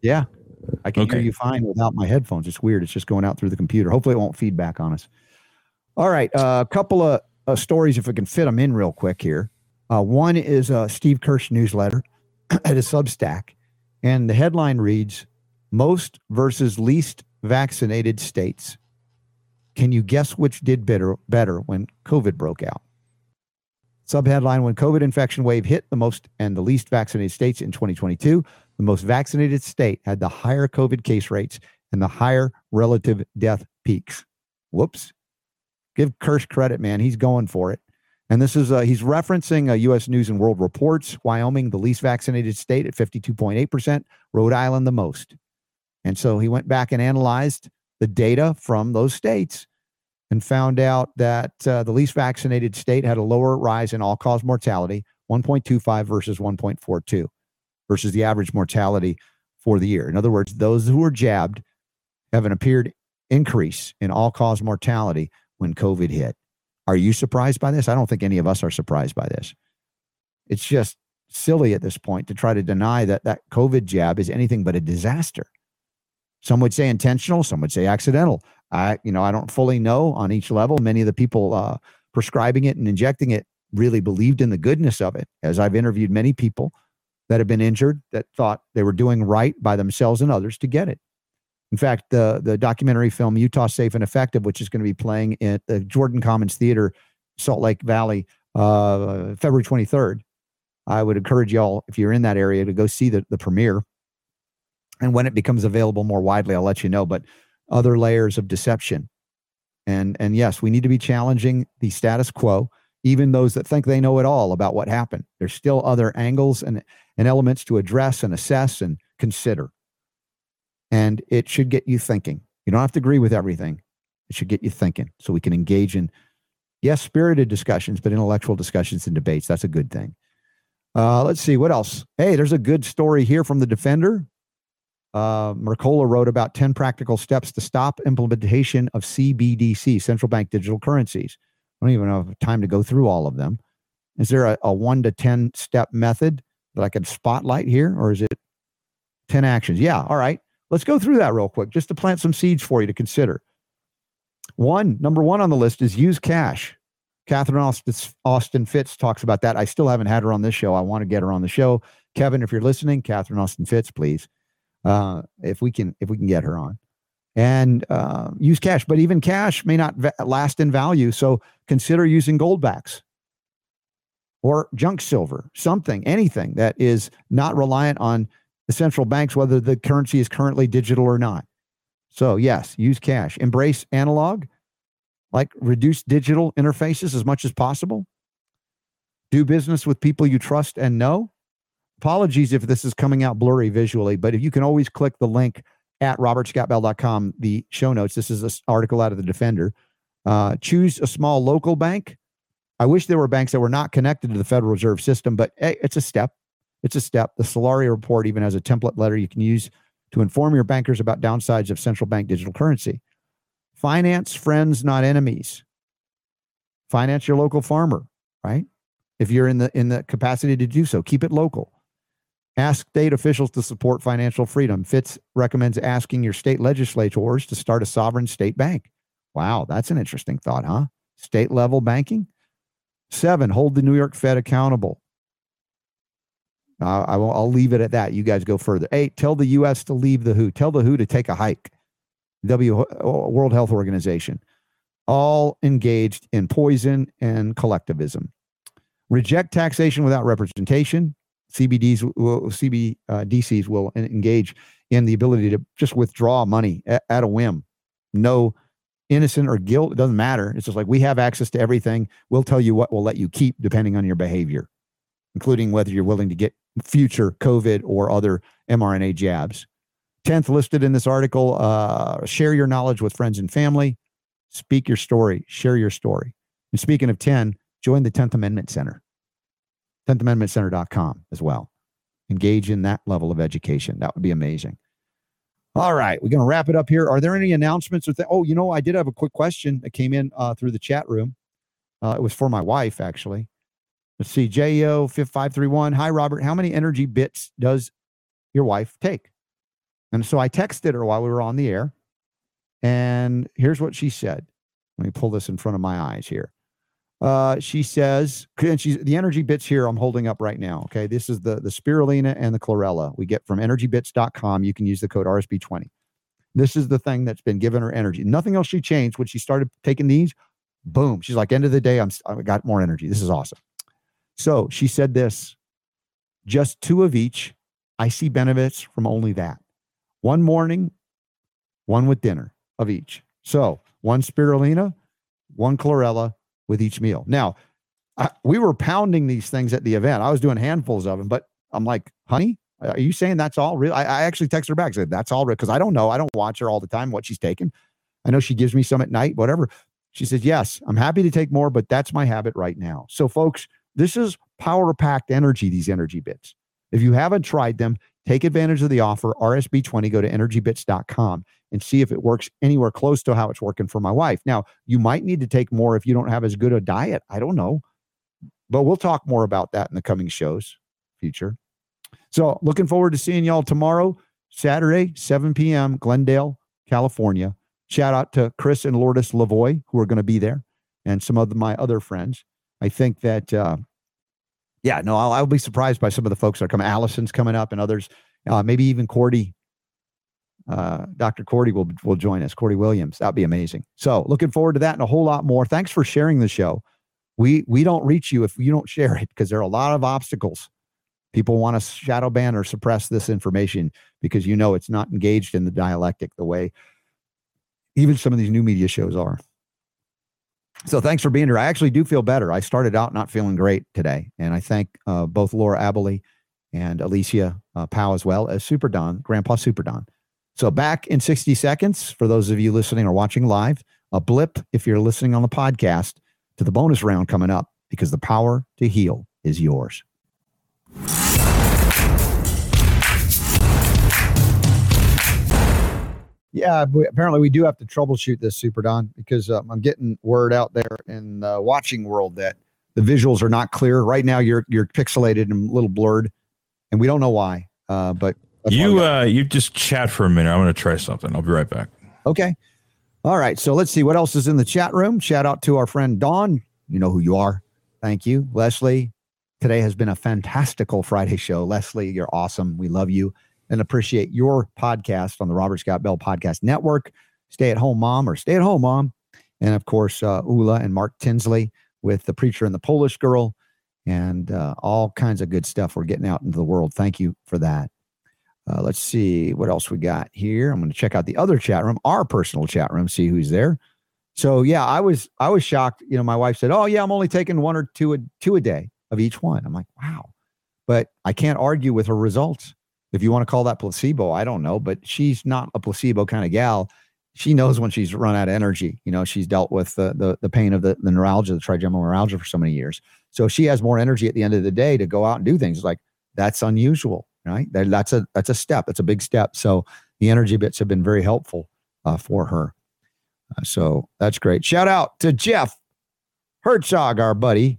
Yeah, I can okay. hear you fine without my headphones. It's weird. It's just going out through the computer. Hopefully, it won't feedback on us. All right, uh, a couple of uh, stories if we can fit them in real quick here. Uh, one is a Steve Kirsch newsletter at a Substack, and the headline reads: "Most versus least vaccinated states." Can you guess which did better, better when COVID broke out? Subheadline When COVID infection wave hit the most and the least vaccinated states in 2022, the most vaccinated state had the higher COVID case rates and the higher relative death peaks. Whoops. Give Kirsch credit, man. He's going for it. And this is, uh, he's referencing uh, U.S. News and World Reports, Wyoming, the least vaccinated state at 52.8%, Rhode Island, the most. And so he went back and analyzed the data from those states and found out that uh, the least vaccinated state had a lower rise in all cause mortality, 1.25 versus 1.42, versus the average mortality for the year. In other words, those who were jabbed have an appeared increase in all cause mortality when COVID hit. Are you surprised by this? I don't think any of us are surprised by this. It's just silly at this point to try to deny that that COVID jab is anything but a disaster. Some would say intentional, some would say accidental. I, you know, I don't fully know on each level. Many of the people uh, prescribing it and injecting it really believed in the goodness of it. As I've interviewed many people that have been injured that thought they were doing right by themselves and others to get it. In fact, the the documentary film Utah Safe and Effective, which is going to be playing at the Jordan Commons Theater, Salt Lake Valley, uh, February 23rd. I would encourage y'all, if you're in that area, to go see the, the premiere. And when it becomes available more widely, I'll let you know. But other layers of deception. And and yes, we need to be challenging the status quo, even those that think they know it all about what happened. There's still other angles and, and elements to address and assess and consider. And it should get you thinking. You don't have to agree with everything. It should get you thinking so we can engage in, yes, spirited discussions, but intellectual discussions and debates. That's a good thing. Uh, let's see what else. Hey, there's a good story here from the Defender. Uh, Mercola wrote about 10 practical steps to stop implementation of CBDC, central bank digital currencies. I don't even have time to go through all of them. Is there a, a one to 10 step method that I could spotlight here, or is it 10 actions? Yeah, all right. Let's go through that real quick just to plant some seeds for you to consider. One, number one on the list is use cash. Catherine Austin, Fitts talks about that. I still haven't had her on this show. I want to get her on the show. Kevin, if you're listening, Catherine Austin Fitts, please, uh, if we can, if we can get her on, and uh, use cash. But even cash may not va- last in value, so consider using gold backs or junk silver, something, anything that is not reliant on the central banks, whether the currency is currently digital or not. So, yes, use cash. Embrace analog, like reduce digital interfaces as much as possible. Do business with people you trust and know. Apologies if this is coming out blurry visually, but if you can always click the link at robertscottbell.com, the show notes. This is an article out of the Defender. Uh, choose a small local bank. I wish there were banks that were not connected to the Federal Reserve System, but hey, it's a step. It's a step. The Solari report even has a template letter you can use to inform your bankers about downsides of central bank digital currency. Finance friends, not enemies. Finance your local farmer, right? If you're in the in the capacity to do so, keep it local. Ask state officials to support financial freedom. Fitts recommends asking your state legislators to start a sovereign state bank. Wow, that's an interesting thought, huh? State level banking. Seven, hold the New York Fed accountable. Uh, I will, I'll leave it at that. You guys go further. Eight, tell the U.S. to leave the WHO. Tell the WHO to take a hike. W uh, World Health Organization, all engaged in poison and collectivism. Reject taxation without representation. CBDs will, CBDCs will engage in the ability to just withdraw money at, at a whim. No innocent or guilt. It doesn't matter. It's just like we have access to everything. We'll tell you what we'll let you keep depending on your behavior, including whether you're willing to get future COVID or other mRNA jabs. 10th listed in this article uh, share your knowledge with friends and family, speak your story, share your story. And speaking of 10, join the 10th Amendment Center, 10thamendmentcenter.com as well. Engage in that level of education. That would be amazing. All right, we're going to wrap it up here. Are there any announcements or th- Oh, you know, I did have a quick question that came in uh, through the chat room. Uh, it was for my wife, actually. Let's see, JO 5531. Hi, Robert. How many energy bits does your wife take? And so I texted her while we were on the air. And here's what she said. Let me pull this in front of my eyes here. Uh, she says, and she's the energy bits here I'm holding up right now. Okay. This is the, the spirulina and the chlorella we get from energybits.com. You can use the code RSB20. This is the thing that's been giving her energy. Nothing else she changed when she started taking these. Boom. She's like, end of the day, I'm I got more energy. This is awesome. So she said this just two of each. I see benefits from only that. One morning, one with dinner of each. So one spirulina, one chlorella with each meal. Now, I, we were pounding these things at the event. I was doing handfuls of them, but I'm like, honey, are you saying that's all real? I, I actually texted her back, said that's all real because I don't know. I don't watch her all the time, what she's taking. I know she gives me some at night, whatever. She says, yes, I'm happy to take more, but that's my habit right now. So, folks, this is power packed energy, these energy bits. If you haven't tried them, take advantage of the offer RSB20. Go to energybits.com and see if it works anywhere close to how it's working for my wife. Now, you might need to take more if you don't have as good a diet. I don't know. But we'll talk more about that in the coming shows, future. So, looking forward to seeing y'all tomorrow, Saturday, 7 p.m., Glendale, California. Shout out to Chris and Lourdes Lavoie, who are going to be there, and some of my other friends. I think that, uh, yeah, no, I'll, I'll, be surprised by some of the folks that are coming. Allison's coming up, and others. Uh, maybe even Cordy, uh, Dr. Cordy will will join us. Cordy Williams, that'd be amazing. So, looking forward to that and a whole lot more. Thanks for sharing the show we we don't reach you if you don't share it because there are a lot of obstacles people want to shadow ban or suppress this information because you know it's not engaged in the dialectic the way even some of these new media shows are so thanks for being here. I actually do feel better. I started out not feeling great today and i thank uh, both laura aboli and alicia uh, powe as well as super don grandpa super don. So back in 60 seconds for those of you listening or watching live a blip if you're listening on the podcast to the bonus round coming up because the power to heal is yours. Yeah, apparently we do have to troubleshoot this, Super Don, because um, I'm getting word out there in the watching world that the visuals are not clear. Right now, you're you're pixelated and a little blurred, and we don't know why. Uh, but you uh, you just chat for a minute. I'm going to try something. I'll be right back. Okay. All right. So let's see what else is in the chat room. Shout out to our friend Dawn. You know who you are. Thank you. Leslie, today has been a fantastical Friday show. Leslie, you're awesome. We love you and appreciate your podcast on the Robert Scott Bell Podcast Network. Stay at home mom or stay at home mom. And of course, uh, Ula and Mark Tinsley with the preacher and the Polish girl and uh, all kinds of good stuff we're getting out into the world. Thank you for that. Uh, let's see what else we got here. I'm going to check out the other chat room, our personal chat room, see who's there. So yeah, I was I was shocked. You know, my wife said, "Oh yeah, I'm only taking one or two a, two a day of each one." I'm like, "Wow," but I can't argue with her results. If you want to call that placebo, I don't know, but she's not a placebo kind of gal. She knows when she's run out of energy. You know, she's dealt with the the, the pain of the, the neuralgia, the trigeminal neuralgia for so many years. So she has more energy at the end of the day to go out and do things. Like that's unusual right? That, that's a that's a step. That's a big step. So the energy bits have been very helpful uh, for her. Uh, so that's great. Shout out to Jeff Herzog, our buddy.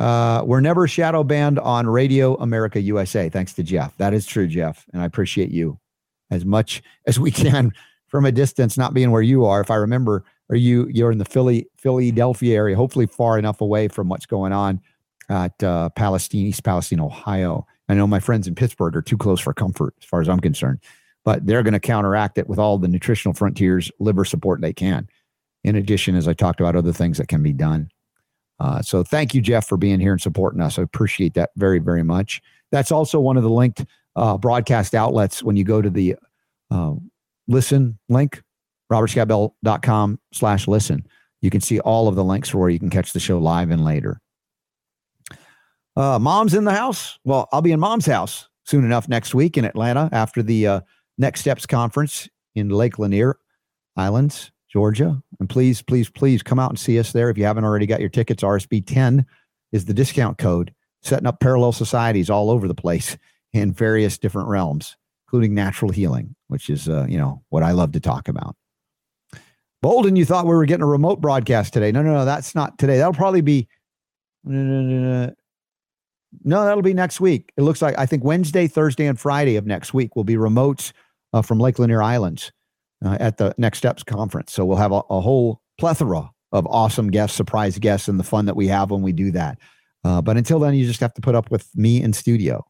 Uh, we're never shadow banned on Radio America USA. Thanks to Jeff. That is true, Jeff, and I appreciate you as much as we can from a distance, not being where you are. If I remember, are you you're in the Philly Philadelphia area, hopefully far enough away from what's going on at uh, Palestine, East Palestine, Ohio. I know my friends in Pittsburgh are too close for comfort, as far as I'm concerned, but they're going to counteract it with all the nutritional frontiers liver support they can. In addition, as I talked about, other things that can be done. Uh, so thank you, Jeff, for being here and supporting us. I appreciate that very, very much. That's also one of the linked uh, broadcast outlets when you go to the uh, listen link, robertscottbell.com slash listen. You can see all of the links for where you can catch the show live and later. Uh, mom's in the house. Well, I'll be in mom's house soon enough next week in Atlanta after the uh, Next Steps conference in Lake Lanier Islands, Georgia. And please, please, please come out and see us there. If you haven't already got your tickets, RSB 10 is the discount code, setting up parallel societies all over the place in various different realms, including natural healing, which is, uh, you know, what I love to talk about. Bolden, you thought we were getting a remote broadcast today. No, no, no, that's not today. That'll probably be no, that'll be next week. It looks like I think Wednesday, Thursday, and Friday of next week will be remotes uh, from Lake Lanier Islands uh, at the Next Steps conference. So we'll have a, a, whole plethora of awesome guests, surprise guests, and the fun that we have when we do that. Uh, but until then, you just have to put up with me in studio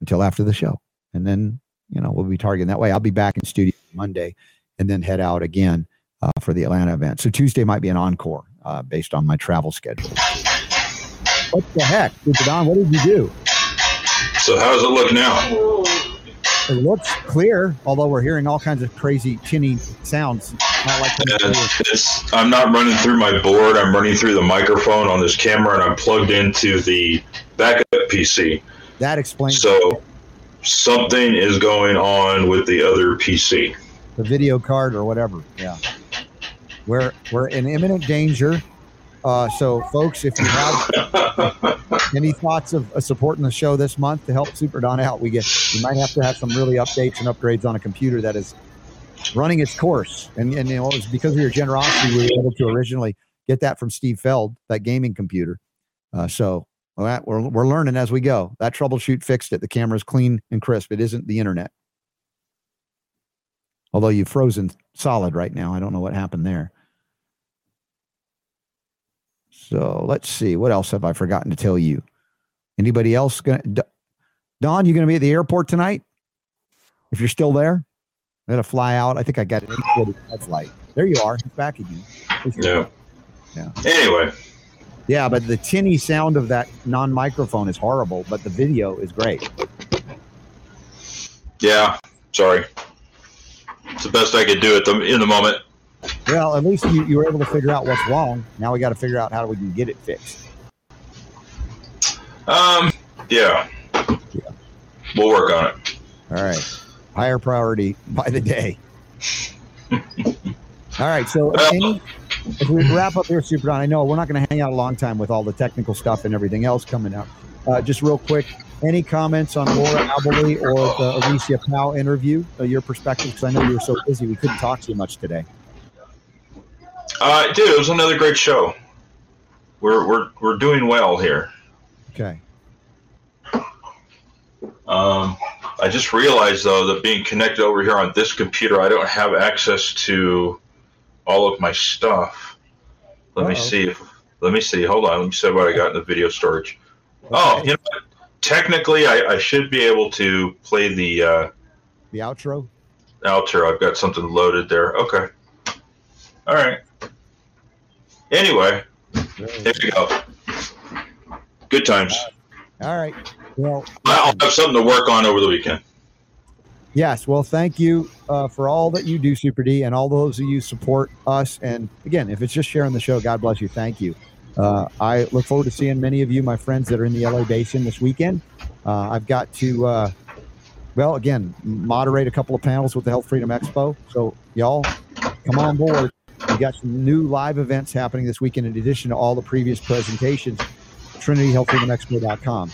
until after the show, and then you know we'll be targeting that way. I'll be back in studio Monday, and then head out again uh, for the Atlanta event. So Tuesday might be an encore uh, based on my travel schedule. What the heck, Don? What did you do? So how does it look now? It looks clear, although we're hearing all kinds of crazy tinny sounds Not like it's I'm not running through my board. I'm running through the microphone on this camera, and I'm plugged into the backup PC. that explains So something is going on with the other PC. the video card or whatever. Yeah, we're we're in imminent danger. Uh, so, folks, if you have any thoughts of uh, supporting the show this month to help Super Don out, we get we might have to have some really updates and upgrades on a computer that is running its course. And and you know, it was because of your generosity we were able to originally get that from Steve Feld, that gaming computer. Uh, so that, we're we're learning as we go. That troubleshoot fixed it. The camera's clean and crisp. It isn't the internet. Although you've frozen solid right now, I don't know what happened there. So let's see. What else have I forgotten to tell you? Anybody else gonna Don, you gonna be at the airport tonight? If you're still there, I'm gonna fly out. I think I got an 845 flight. There you are. It's back again. Yeah. Yeah. Anyway, Yeah, but the tinny sound of that non-microphone is horrible, but the video is great. yeah. Sorry. It's the best I could do at the in the moment. Well, at least you, you were able to figure out what's wrong. Now we got to figure out how we can get it fixed. Um. Yeah. We'll work on it. All right. Higher priority by the day. All right. So, any, if we wrap up here, Super Don, I know we're not going to hang out a long time with all the technical stuff and everything else coming up. Uh, just real quick, any comments on Laura Aboli or the Alicia Powe interview? Uh, your perspective? Because I know you were so busy, we couldn't talk to you much today. Uh, dude, it was another great show. We're we're we're doing well here. Okay. Um, I just realized though that being connected over here on this computer, I don't have access to all of my stuff. Let me Uh-oh. see. If, let me see. Hold on. Let me see what I got in the video storage. Oh, you know, what? technically, I, I should be able to play the uh, The outro. outro. I've got something loaded there. Okay. All right. Anyway, there you go. Good times. All right. Well, I'll have something to work on over the weekend. Yes. Well, thank you uh, for all that you do, Super D, and all those of you support us. And again, if it's just sharing the show, God bless you. Thank you. Uh, I look forward to seeing many of you, my friends that are in the LA Basin this weekend. Uh, I've got to, uh, well, again, moderate a couple of panels with the Health Freedom Expo. So, y'all, come on board. We got some new live events happening this weekend in addition to all the previous presentations. TrinityHealthFreedomExpo.com.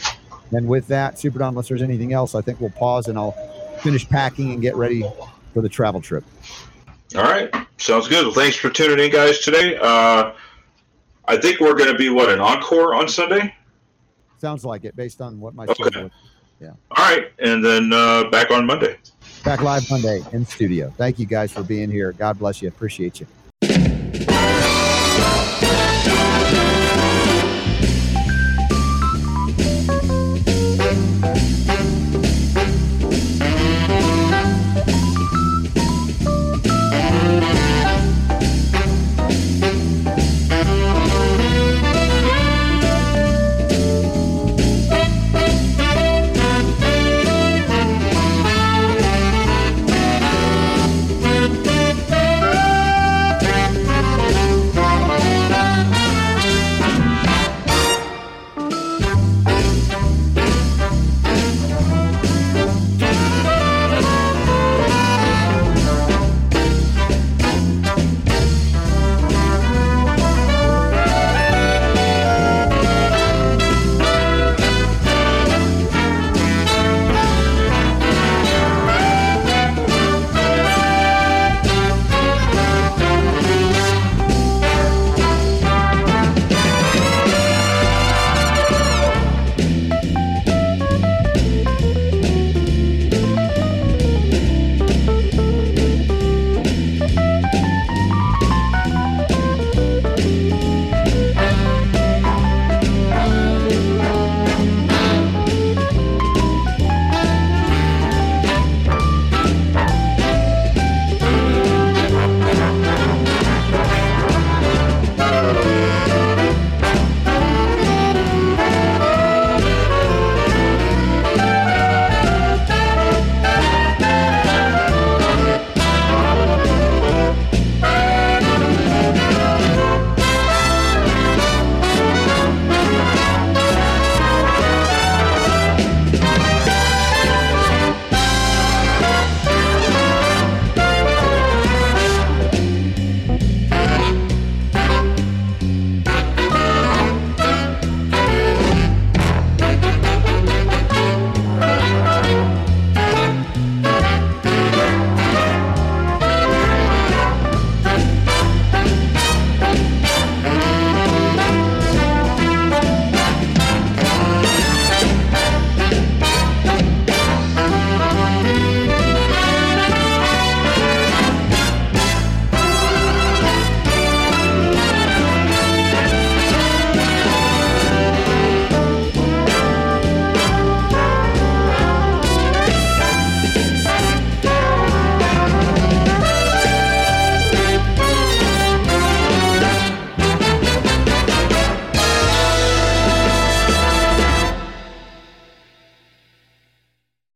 And with that, Super Don, unless there's anything else, I think we'll pause and I'll finish packing and get ready for the travel trip. All right. Sounds good. Well, thanks for tuning in, guys, today. Uh, I think we're going to be, what, an encore on Sunday? Sounds like it based on what my Okay. schedule is. All right. And then uh, back on Monday. Back live Monday in studio. Thank you guys for being here. God bless you. Appreciate you.